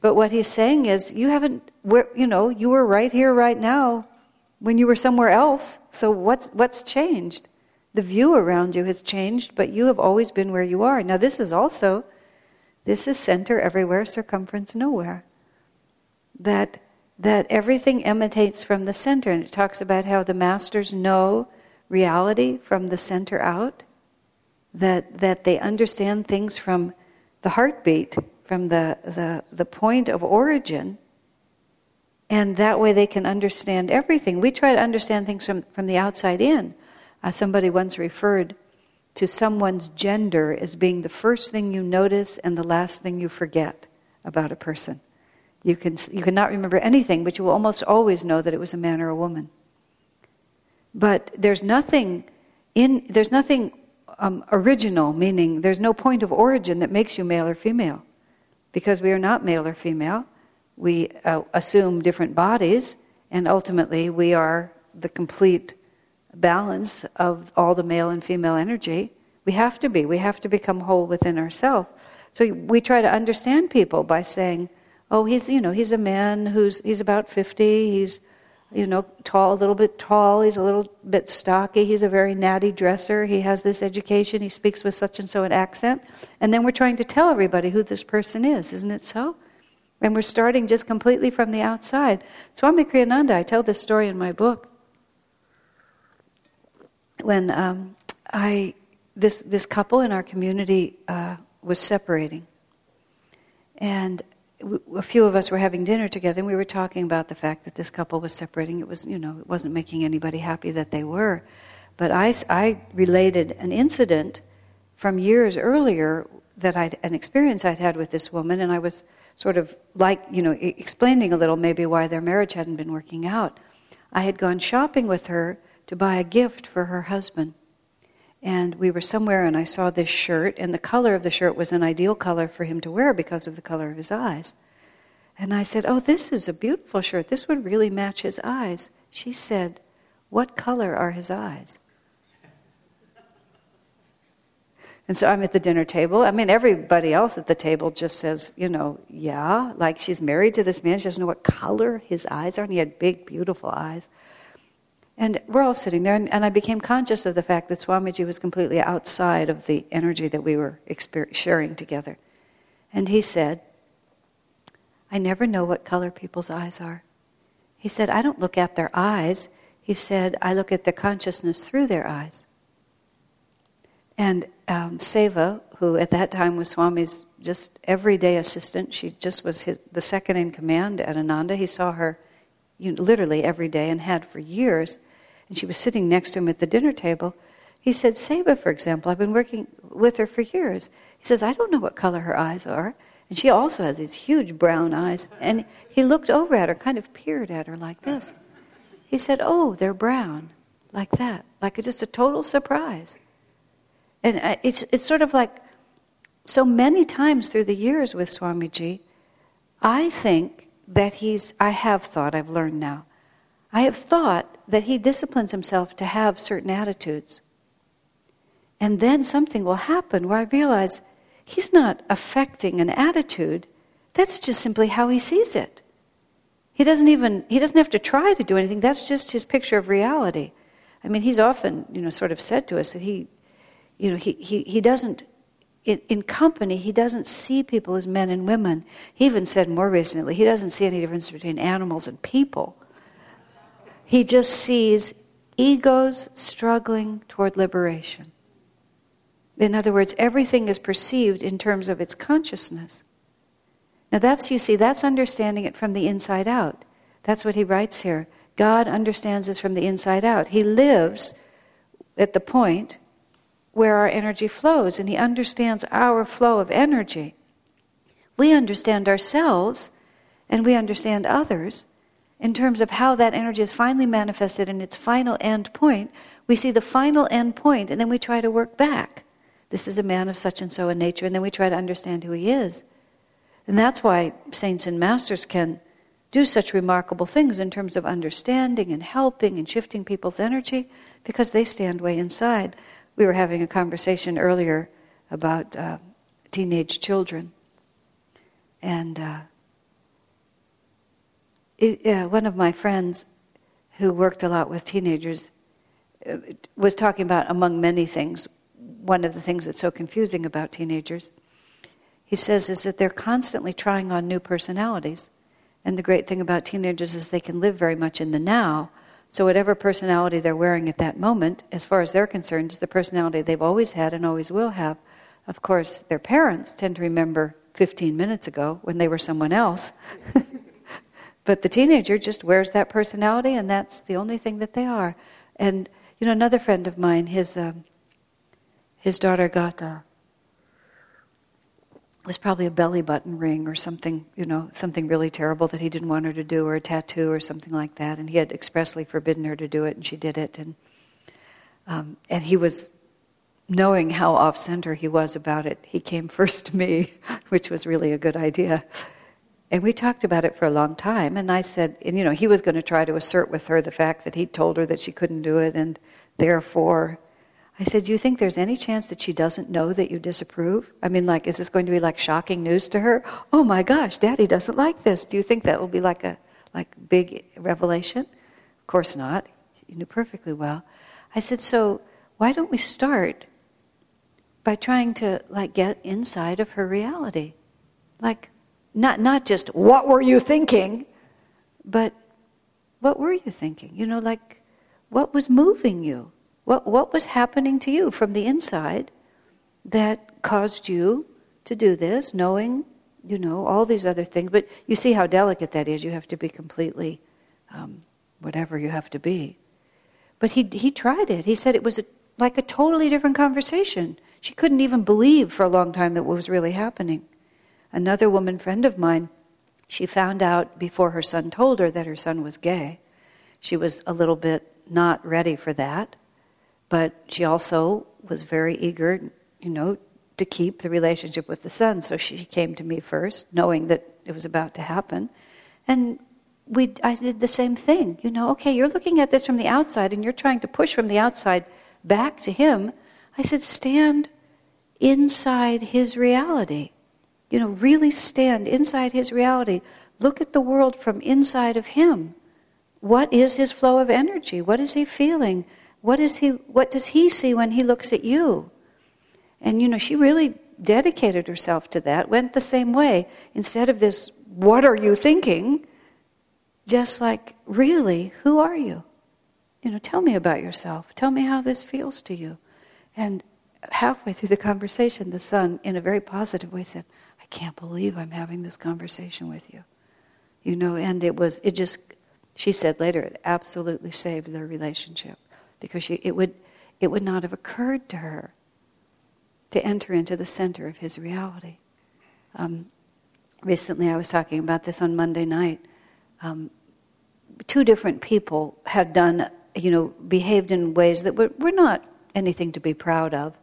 but what he's saying is, you haven't. You know, you were right here, right now, when you were somewhere else. So what's what's changed? The view around you has changed, but you have always been where you are. Now, this is also this is center everywhere, circumference nowhere. That, that everything emanates from the center. And it talks about how the masters know reality from the center out. That, that they understand things from the heartbeat, from the, the, the point of origin. And that way they can understand everything. We try to understand things from, from the outside in. Uh, somebody once referred to someone's gender as being the first thing you notice and the last thing you forget about a person. You can you cannot remember anything, but you will almost always know that it was a man or a woman. But there's nothing in there's nothing um, original, meaning there's no point of origin that makes you male or female, because we are not male or female. We uh, assume different bodies, and ultimately we are the complete balance of all the male and female energy. We have to be. We have to become whole within ourselves. So we try to understand people by saying, "Oh, he's you know he's a man who's he's about fifty. He's you know tall, a little bit tall. He's a little bit stocky. He's a very natty dresser. He has this education. He speaks with such and so an accent." And then we're trying to tell everybody who this person is. Isn't it so? And we're starting just completely from the outside. Swami Kriyananda, I tell this story in my book when um, I this this couple in our community uh, was separating, and a few of us were having dinner together, and we were talking about the fact that this couple was separating. It was you know it wasn't making anybody happy that they were, but I I related an incident from years earlier that I an experience I'd had with this woman, and I was sort of like you know explaining a little maybe why their marriage hadn't been working out. I had gone shopping with her to buy a gift for her husband. And we were somewhere, and I saw this shirt, and the color of the shirt was an ideal color for him to wear because of the color of his eyes. And I said, Oh, this is a beautiful shirt. This would really match his eyes. She said, What color are his eyes? And so I'm at the dinner table. I mean, everybody else at the table just says, you know, yeah, like she's married to this man. She doesn't know what color his eyes are. And he had big, beautiful eyes. And we're all sitting there, and, and, I became conscious of the fact that Swamiji was completely outside of the energy that we were sharing together. And he said, I never know what color people's eyes are. He said, I don't look at their eyes. He said, I look at the consciousness through their eyes. And um, Seva, who at that time was Swami's just everyday assistant, she just was his, the second in command at Ananda. He saw her you know, literally every day and had for years and she was sitting next to him at the dinner table, he said, Seva, for example, I've been working with her for years. He says, I don't know what color her eyes are. And she also has these huge brown eyes. And he looked over at her, kind of peered at her like this. He said, Oh, they're brown, like that, like just a total surprise. And uh, it's, it's sort of like so many times through the years with Swamiji, I think that he's, I have thought, I've learned now, I have thought that he disciplines himself to have certain attitudes. And then something will happen where I realize he's not affecting an attitude, that's just simply how he sees it. He doesn't even he doesn't have to try to do anything. That's just his picture of reality. I mean, he's often, you know, sort of said to us that he, you know, he, he, he doesn't in, in, company, he doesn't see people as men and women. He even said more recently, he doesn't see any difference between animals and people. He just sees egos struggling toward liberation. In other words, everything is perceived in terms of its consciousness. Now, that's, you see, that's understanding it from the inside out. That's what he writes here. God understands us from the inside out. He lives at the point where our energy flows, and he understands our flow of energy. We understand ourselves, and we understand others in terms of how that energy is finally manifested in its final end point, we see the final end point and then we try to work back. This is a man of such and so a nature, and then we try to understand who he is. And that's why saints and masters can do such remarkable things in terms of understanding and helping and shifting people's energy because they stand way inside. We were having a conversation earlier about uh, teenage children. And uh, it, uh, one of my friends who worked a lot with teenagers uh, was talking about, among many things, one of the things that's so confusing about teenagers. He says is that they're constantly trying on new personalities. And the great thing about teenagers is they can live very much in the now. So, whatever personality they're wearing at that moment, as far as they're concerned, is the personality they've always had and always will have. Of course, their parents tend to remember 15 minutes ago when they were someone else. But the teenager just wears that personality, and that's the only thing that they are. And You know, another friend of mine, his um, his daughter got a was probably a belly button ring or something, you know, something really terrible that he didn't want her to do, or a tattoo or something like that. And he had expressly forbidden her to do it, and she did it. And um, and he was knowing how off center he was about it. He came first to me, which was really a good idea. And we talked about it for a long time. And I said, and you know, he was going to try to assert with her the fact that he'd told her that she couldn't do it, and therefore I said, Do you think there's any chance that she doesn't know that you disapprove? I mean, like, is this going to be like shocking news to her? Oh my gosh, daddy doesn't like this. Do you think that will be like a like big revelation? Of course not. You knew perfectly well. I said, So why don't we start by trying to like get inside of her reality? Like not not just what were you thinking, but what were you thinking? You know, like what was moving you? What, what was happening to you from the inside that caused you to do this, knowing, you know, all these other things? But you see how delicate that is. You have to be completely um, whatever you have to be. But he, he tried it. He said it was a, like a totally different conversation. She couldn't even believe for a long time that what was really happening. Another woman friend of mine, she found out before her son told her that her son was gay. She was a little bit not ready for that. But she also was very eager, you know, to keep the relationship with the son. So she came to me first, knowing that it was about to happen. And we, I did the same thing. You know, okay, you're looking at this from the outside and you're trying to push from the outside back to him. I said, stand inside his reality. You know, really stand inside his reality. Look at the world from inside of him. What is his flow of energy? What is he feeling? What, is he, what does he see when he looks at you? And you know, she really dedicated herself to that, went the same way. Instead of this, what are you thinking? Just like, really, who are you? You know, tell me about yourself. Tell me how this feels to you. And halfway through the conversation, the son, in a very positive way, said, can't believe I'm having this conversation with you. You know, and it was, it just, she said later, it absolutely saved their relationship because she, it, would, it would not have occurred to her to enter into the center of his reality. Um, recently, I was talking about this on Monday night. Um, two different people have done, you know, behaved in ways that were, were not anything to be proud of.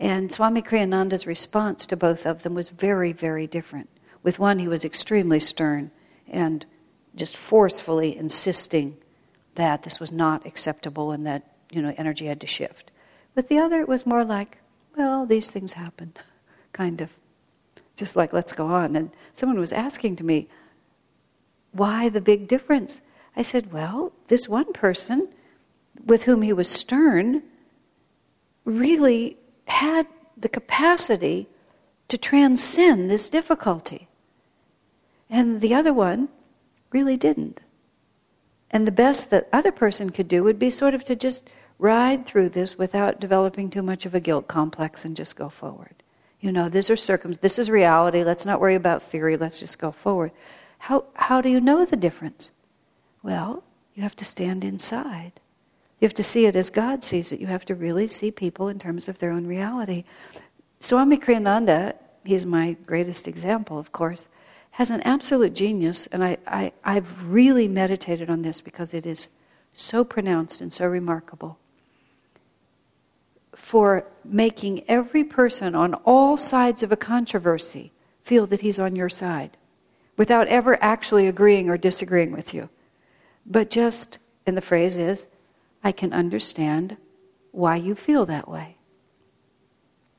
And Swami Kriyananda's response to both of them was very, very different. With one, he was extremely stern and just forcefully insisting that this was not acceptable and that you know energy had to shift. With the other, it was more like, well, these things happen, kind of, just like let's go on. And someone was asking to me, why the big difference? I said, well, this one person with whom he was stern really had the capacity to transcend this difficulty. And the other one really didn't. And the best that other person could do would be sort of to just ride through this without developing too much of a guilt complex and just go forward. You know, these are circum this is reality, let's not worry about theory, let's just go forward. How how do you know the difference? Well, you have to stand inside. You have to see it as God sees it. You have to really see people in terms of their own reality. Swami Kriyananda, he's my greatest example, of course has an absolute genius, and I, I, I've really meditated on this because it is so pronounced and so remarkable, for making every person on all sides of a controversy feel that he's on your side without ever actually agreeing or disagreeing with you. But just, and the phrase is, I can understand why you feel that way.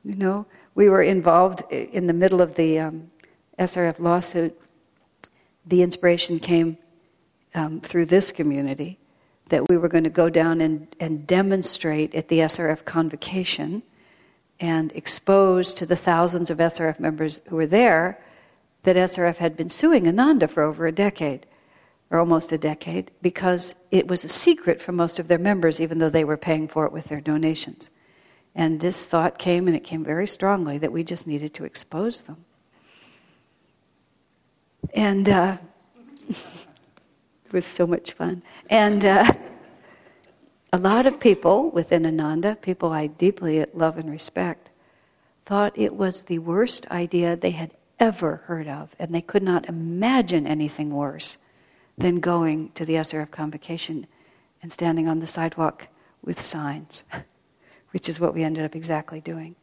You know, we were involved in the middle of the um, SRF lawsuit, the inspiration came um, through this community that we were going to go down and, and demonstrate at the SRF convocation and expose to the thousands of SRF members who were there that SRF had been suing Ananda for over a decade, or almost a decade, because it was a secret for most of their members, even though they were paying for it with their donations. And this thought came, and it came very strongly, that we just needed to expose them. And uh, it was so much fun. And uh, a lot of people within Ananda, people I deeply love and respect, thought it was the worst idea they had ever heard of, and they could not imagine anything worse than going to the SRF convocation and standing on the sidewalk with signs, which is what we ended up exactly doing.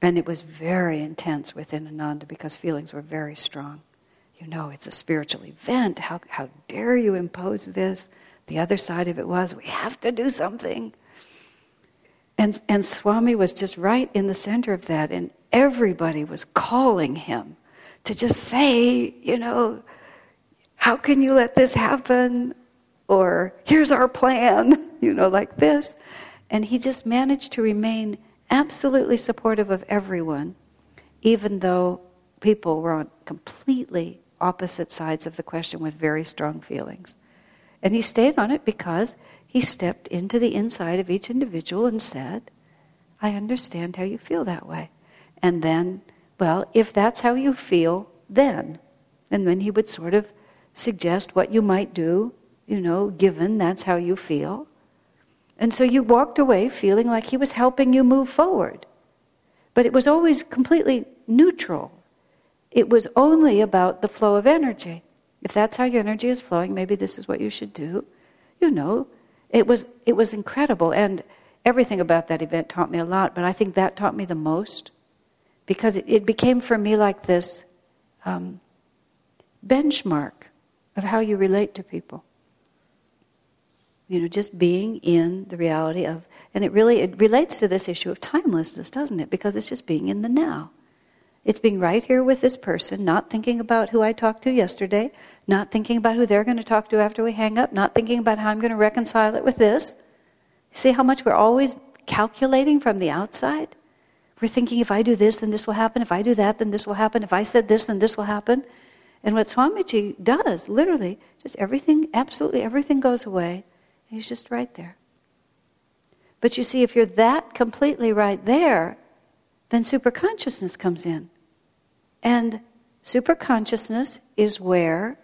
And it was very intense within Ananda because feelings were very strong. You know, it's a spiritual event. How, how dare you impose this? The other side of it was, we have to do something. And, and Swami was just right in the center of that, and everybody was calling him to just say, you know, how can you let this happen? Or, here's our plan, you know, like this. And he just managed to remain absolutely supportive of everyone, even though people were on completely opposite sides of the question with very strong feelings. And he stayed on it because he stepped into the inside of each individual and said, I understand how you feel that way. And then, well, if that's how you feel, then. And then he would sort of suggest what you might do, you know, given that's how you feel. And so you walked away feeling like he was helping you move forward. But it was always completely neutral. It was only about the flow of energy. If that's how your energy is flowing, maybe this is what you should do. You know, it was, it was incredible. And everything about that event taught me a lot, but I think that taught me the most because it, it became for me like this um, benchmark of how you relate to people. You know, just being in the reality of, and it really it relates to this issue of timelessness, doesn't it? Because it's just being in the now. It's being right here with this person, not thinking about who I talked to yesterday, not thinking about who they're going to talk to after we hang up, not thinking about how I'm going to reconcile it with this. See how much we're always calculating from the outside? We're thinking if I do this, then this will happen. If I do that, then this will happen. If I said this, then this will happen. And what Swamiji does, literally, just everything, absolutely everything goes away. He's just right there. But you see, if you're that completely right there, then superconsciousness comes in. And superconsciousness is where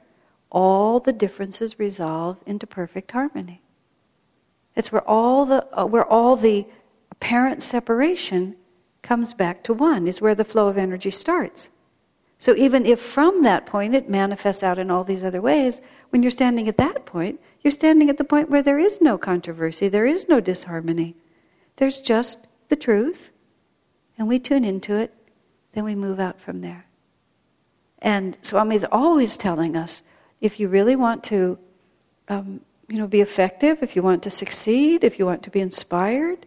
all the differences resolve into perfect harmony. It's where all the, uh, where all the apparent separation comes back to one, is where the flow of energy starts. So even if from that point it manifests out in all these other ways, when you're standing at that point, you're standing at the point where there is no controversy, there is no disharmony. There's just the truth and we tune into it, then we move out from there. And Swami is always telling us if you really want to um, you know, be effective, if you want to succeed, if you want to be inspired,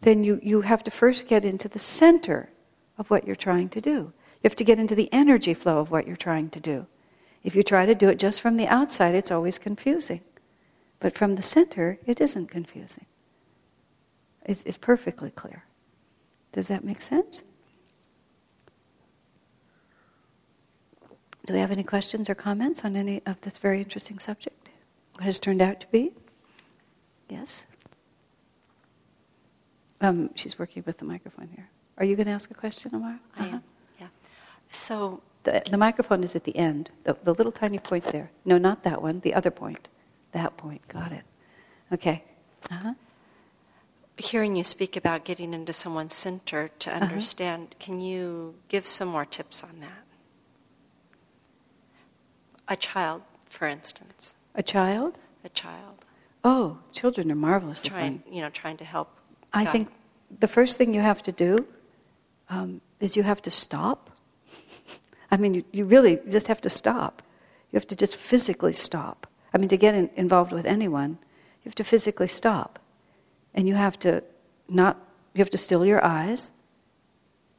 then you, you have to first get into the center of what you're trying to do. You have to get into the energy flow of what you're trying to do. If you try to do it just from the outside, it's always confusing. But from the center, it isn't confusing. It's, it's perfectly clear. Does that make sense? Do we have any questions or comments on any of this very interesting subject? What has turned out to be? Yes? Um, she's working with the microphone here. Are you going to ask a question, Amara? Uh-huh. I am, yeah. So. The, the microphone is at the end, the, the little tiny point there. No, not that one, the other point. That point, got it. Okay. Uh-huh hearing you speak about getting into someone's center to uh-huh. understand, uh-huh. can you give some more tips on that? A child, for instance. A child? A child. Oh, children are marvelous. trying. You know, trying to help. I think the first thing you have to do um, is you have to stop. I mean, you, you really just have to stop. You have to just physically stop. I mean, to get in, involved with anyone, you have to physically stop and you have to not you have to still your eyes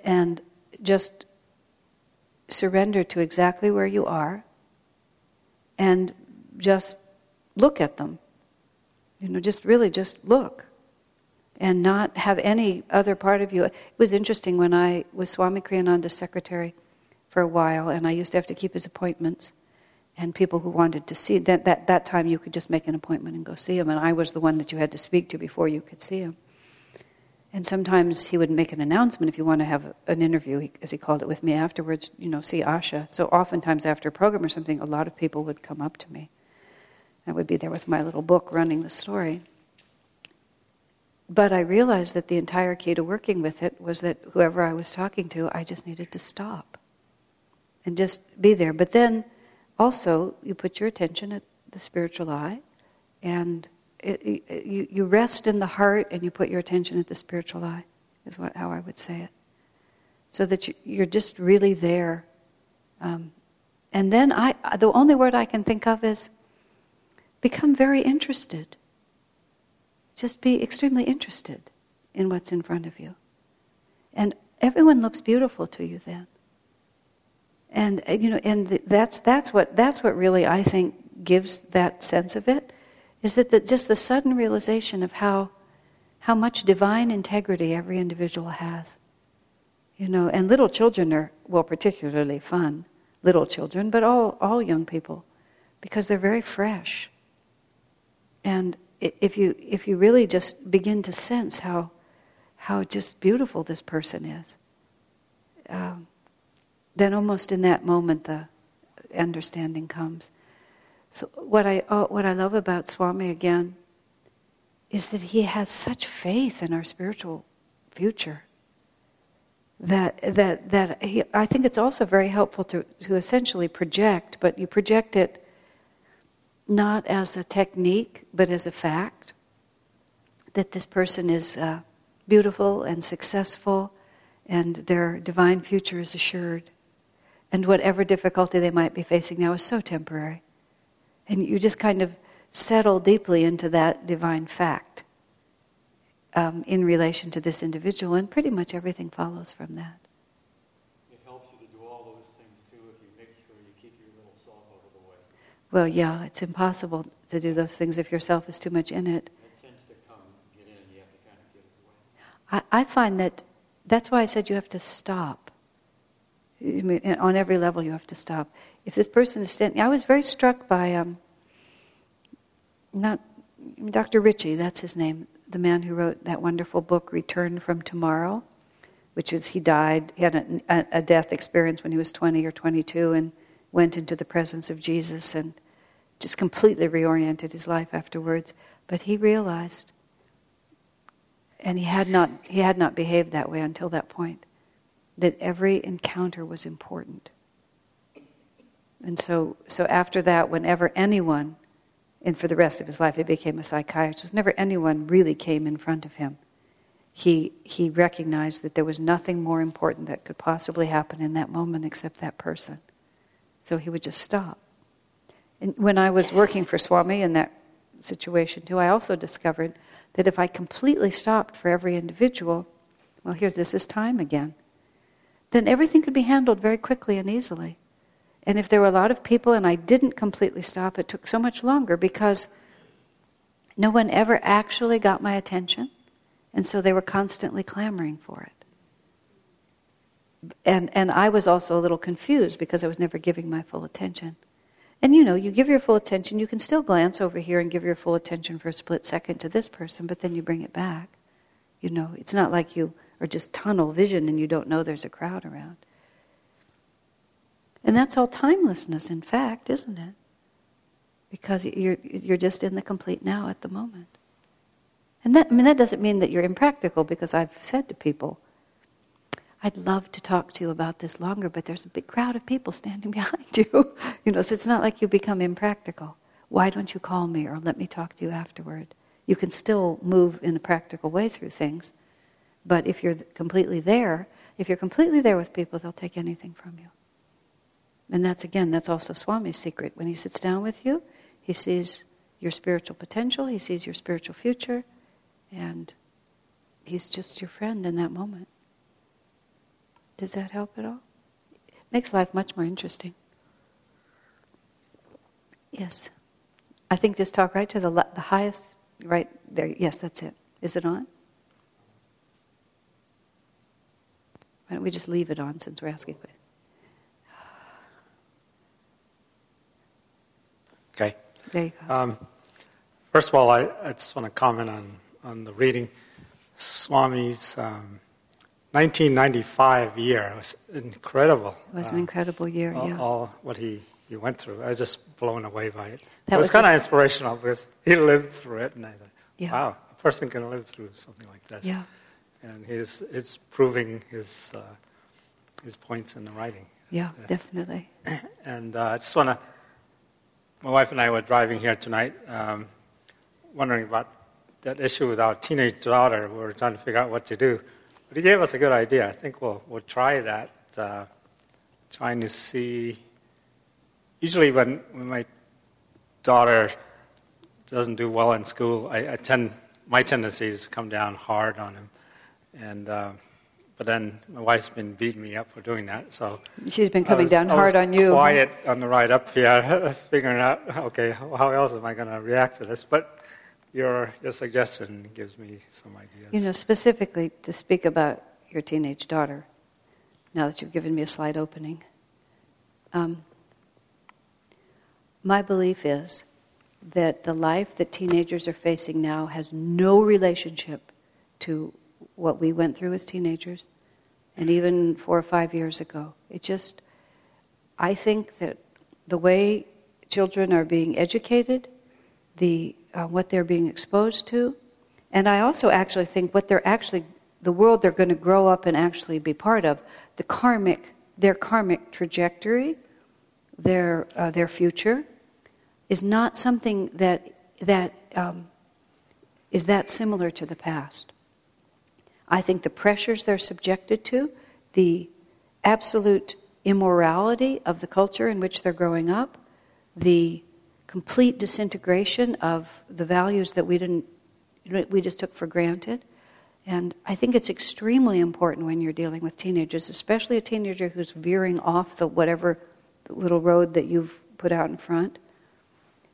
and just surrender to exactly where you are and just look at them you know just really just look and not have any other part of you it was interesting when i was swami kriyananda's secretary for a while and i used to have to keep his appointments. And people who wanted to see that, that that time you could just make an appointment and go see him and i was the one that you had to speak to before you could see him. And sometimes he would make an announcement if you want to have an interview as he called it with me afterwards you know see asha. So oftentimes after a program or something a lot of people would come up to me. I would be there with my little book running the story. But I realized that the entire key to working with it was that whoever I was talking to, I just needed to stop and just be there. But then also, you put your attention at the spiritual eye, and it, it, you, you rest in the heart and you put your attention at the spiritual eye, is what, how I would say it. So that you, you're just really there. Um, and then I, the only word I can think of is become very interested. Just be extremely interested in what's in front of you. And everyone looks beautiful to you then. And uh, you know, and that's that's what that's what really I think gives that sense of it, is that the, just the sudden realization of how how much divine integrity every individual has. You know, and little children are well particularly fun, little children, but all all young people, because they're very fresh. And if you if you really just begin to sense how how just beautiful this person is. Um, then almost in that moment the understanding comes. So what I uh, what I love about Swami again is that he has such faith in our spiritual future. That that that he, I think it's also very helpful to to essentially project, but you project it not as a technique, but as a fact. That this person is uh, beautiful and successful, and their divine future is assured and whatever difficulty they might be facing now is so temporary. And you just kind of settle deeply into that divine fact um, in relation to this individual, and pretty much everything follows from that. It helps you to do all those things too if you make sure you keep your little self out of the way. Well, yeah, it's impossible to do those things if yourself is too much in it. It tends to come, get in, and you have to kind of get it away. I, I find that that's why I said you have to stop on every level you have to stop. If this person is standing, I was very struck by um, not Dr. Ritchie, that's his name, the man who wrote that wonderful book, Return from Tomorrow, which is he died, he had a, a death experience when he was 20 or 22 and went into the presence of Jesus and just completely reoriented his life afterwards. But he realized, and he had not, he had not behaved that way until that point that every encounter was important. And so, so after that, whenever anyone, and for the rest of his life, he became a psychiatrist, whenever anyone really came in front of him, he, he recognized that there was nothing more important that could possibly happen in that moment except that person. So he would just stop. And when I was working for Swami in that situation too, I also discovered that if I completely stopped for every individual, well, here's this is time again then everything could be handled very quickly and easily. And if there were a lot of people and I didn't completely stop, it took so much longer because no one ever actually got my attention, and so they were constantly clamoring for it. And, and I was also a little confused because I was never giving my full attention. And you know, you give your full attention, you can still glance over here and give your full attention for a split second to this person, but then you bring it back. You know, it's not like you or just tunnel vision and you don't know there's a crowd around. And that's all timelessness, in fact, isn't it? Because you're, you're just in the complete now at the moment. And that, I mean, that doesn't mean that you're impractical because I've said to people, I'd love to talk to you about this longer, but there's a big crowd of people standing behind you. you know, so it's not like you become impractical. Why don't you call me or let me talk to you afterward? You can still move in a practical way through things, but if you're completely there, if you're completely there with people, they'll take anything from you. And that's again, that's also Swami's secret. When he sits down with you, he sees your spiritual potential, he sees your spiritual future, and he's just your friend in that moment. Does that help at all? It makes life much more interesting. Yes. I think just talk right to the, the highest, right there. Yes, that's it. Is it on? Why don't we just leave it on since we're asking questions? Okay. There you go. Um, first of all, I, I, just want to comment on, on the reading. Swami's um, 1995 year was incredible. It was an uh, incredible year, all, yeah. All what he, he went through. I was just blown away by it. That it was, was kind of inspirational because he lived through it, and I thought, yeah. wow, a person can live through something like this. Yeah. And he's, it's proving his, uh, his points in the writing. Yeah, definitely. And uh, I just want to, my wife and I were driving here tonight, um, wondering about that issue with our teenage daughter. We were trying to figure out what to do. But he gave us a good idea. I think we'll, we'll try that, uh, trying to see. Usually, when, when my daughter doesn't do well in school, I, I tend, my tendency is to come down hard on him. And, uh, but then my wife's been beating me up for doing that, so She's been coming was- down I hard on you. Quiet on the ride up here, figuring out, okay, how else am I going to react to this? But your, your suggestion gives me some ideas. You know, specifically to speak about your teenage daughter, now that you've given me a slight opening, um, my belief is that the life that teenagers are facing now has no relationship to what we went through as teenagers and even four or five years ago. It just, I think that the way children are being educated, the, uh, what they're being exposed to, and I also actually think what they're actually, the world they're going to grow up and actually be part of, the karmic, their karmic trajectory, their, uh, their future, is not something that, that um, is that similar to the past. I think the pressures they're subjected to, the absolute immorality of the culture in which they're growing up, the complete disintegration of the values that we didn't we just took for granted. And I think it's extremely important when you're dealing with teenagers, especially a teenager who's veering off the whatever little road that you've put out in front,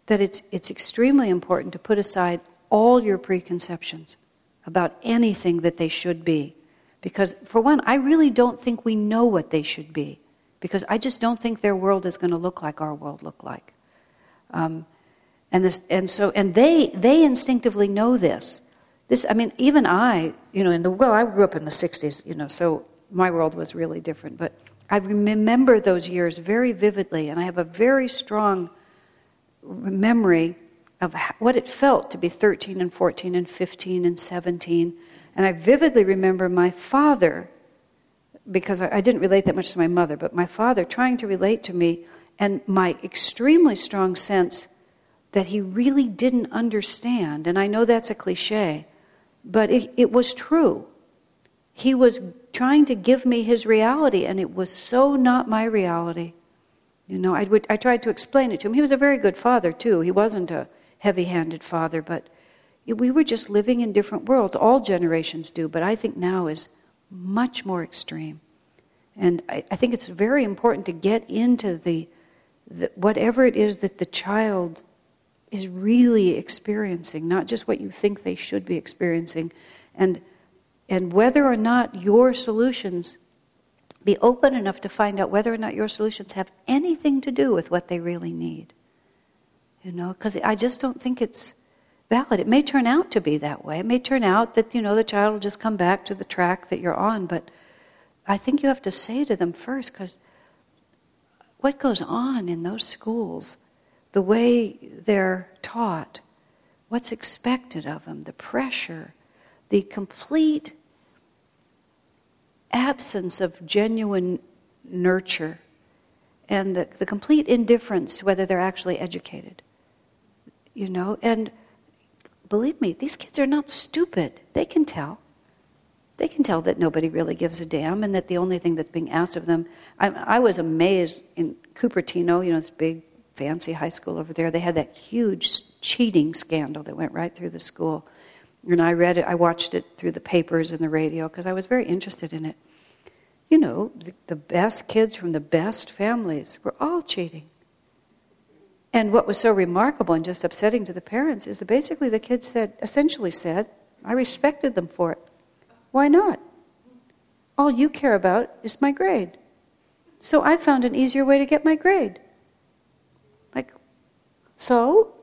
that it's, it's extremely important to put aside all your preconceptions about anything that they should be. Because, for one, I really don't think we know what they should be. Because I just don't think their world is going to look like our world looked like. Um, and, this, and so, and they, they instinctively know this. This, I mean, even I, you know, in the, well, I grew up in the 60s, you know, so my world was really different. But I remember those years very vividly, and I have a very strong memory of what it felt to be 13 and 14 and 15 and 17. And I vividly remember my father, because I, didn't relate that much to my mother, but my father trying to relate to me, and my extremely strong sense that he really didn't understand. And I know that's a cliche, but it, it was true. He was trying to give me his reality, and it was so not my reality. You know, I, would, I tried to explain it to him. He was a very good father, too. He wasn't a heavy handed father, but we were just living in different worlds. All generations do, but I think now is much more extreme. And I, I think it's very important to get into the, the, whatever it is that the child is really experiencing, not just what you think they should be experiencing. And, and whether or not your solutions be open enough to find out whether or not your solutions have anything to do with what they really need. You know, because I just don't think it's valid. It may turn out to be that way. It may turn out that, you know, the child will just come back to the track that you're on, but I think you have to say to them first, because what goes on in those schools, the way they're taught, what's expected of them, the pressure, the complete absence of genuine nurture and the, the complete indifference to whether they're actually educated. You know, and believe me, these kids are not stupid. They can tell. They can tell that nobody really gives a damn and that the only thing that's being asked of them. I, I was amazed in Cupertino, you know, this big fancy high school over there. They had that huge cheating scandal that went right through the school. And I read it, I watched it through the papers and the radio because I was very interested in it. You know, the, the best kids from the best families were all cheating. And what was so remarkable and just upsetting to the parents is that basically the kids said, essentially said, I respected them for it. Why not? All you care about is my grade. So I found an easier way to get my grade. Like, so?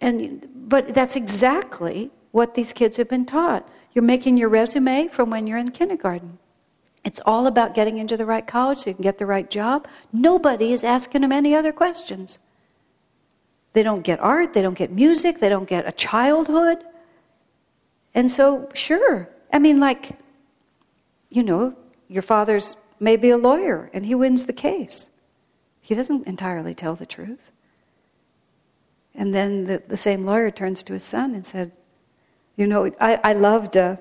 And, but that's exactly what these kids have been taught. You're making your resume from when you're in kindergarten. It's all about getting into the right college so you can get the right job. Nobody is asking them any other questions. They don't get art, they don't get music, they don't get a childhood. And so, sure. I mean, like, you know, your father's maybe a lawyer and he wins the case. He doesn't entirely tell the truth. And then the, the same lawyer turns to his son and said, You know, I, I loved uh,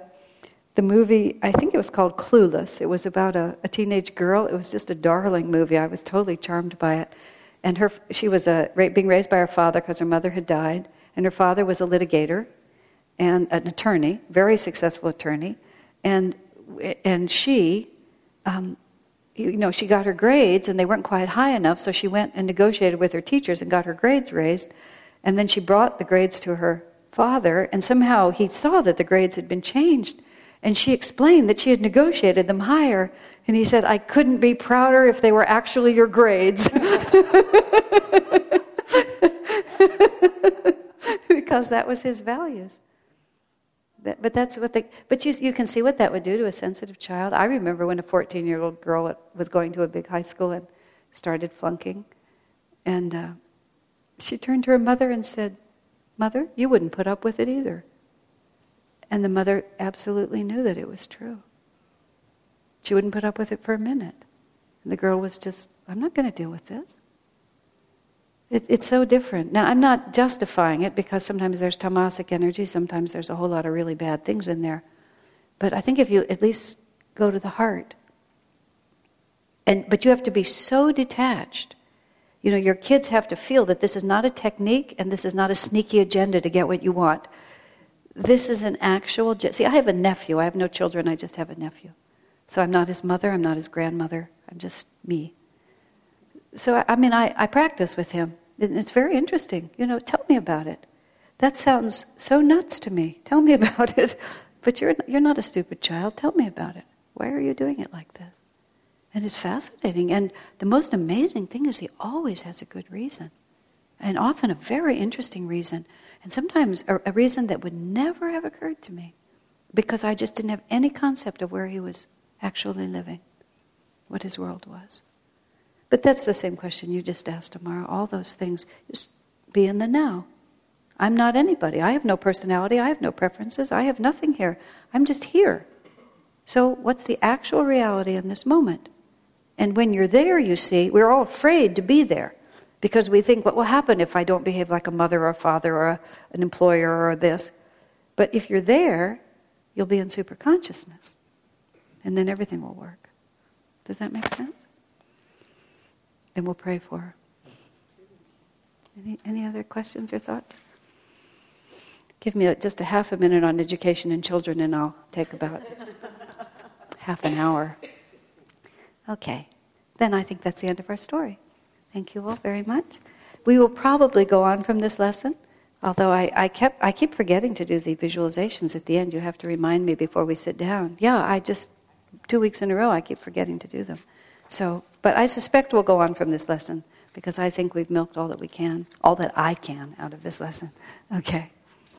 the movie, I think it was called Clueless. It was about a, a teenage girl. It was just a darling movie. I was totally charmed by it. And her, she was a, being raised by her father because her mother had died. And her father was a litigator and an attorney, very successful attorney. And, and she, um, you know, she got her grades and they weren't quite high enough, so she went and negotiated with her teachers and got her grades raised. And then she brought the grades to her father, and somehow he saw that the grades had been changed. And she explained that she had negotiated them higher. And he said, I couldn't be prouder if they were actually your grades. because that was his values. but that's what they, but you, you can see what that would do to a sensitive child. I remember when a 14 year old girl was going to a big high school and started flunking. And uh, she turned to her mother and said, Mother, you wouldn't put up with it either. And the mother absolutely knew that it was true. She wouldn't put up with it for a minute. And the girl was just, I'm not going to deal with this. It, it's so different. Now, I'm not justifying it because sometimes there's tamasic energy, sometimes there's a whole lot of really bad things in there. But I think if you at least go to the heart, and, but you have to be so detached you know, your kids have to feel that this is not a technique and this is not a sneaky agenda to get what you want. This is an actual. See, I have a nephew. I have no children, I just have a nephew. So I'm not his mother, I'm not his grandmother, I'm just me. So, I mean, I, I practice with him. It's very interesting. You know, tell me about it. That sounds so nuts to me. Tell me about it. But you're, you're not a stupid child. Tell me about it. Why are you doing it like this? And it's fascinating. And the most amazing thing is he always has a good reason. And often a very interesting reason. And sometimes a, a reason that would never have occurred to me because I just didn't have any concept of where he was actually living, what his world was. But that's the same question you just asked, Amara. All those things, just be in the now. I'm not anybody. I have no personality. I have no preferences. I have nothing here. I'm just here. So, what's the actual reality in this moment? And when you're there, you see, we're all afraid to be there because we think, what will happen if I don't behave like a mother or a father or a, an employer or this? But if you're there, you'll be in super consciousness. And then everything will work. Does that make sense? And we'll pray for her. Any, any other questions or thoughts? Give me a, just a half a minute on education and children, and I'll take about half an hour. Okay, then I think that's the end of our story. Thank you all very much. We will probably go on from this lesson, although I, I, kept, I keep forgetting to do the visualizations at the end. You have to remind me before we sit down. Yeah, I just, two weeks in a row, I keep forgetting to do them. So, but I suspect we'll go on from this lesson because I think we've milked all that we can, all that I can out of this lesson. Okay.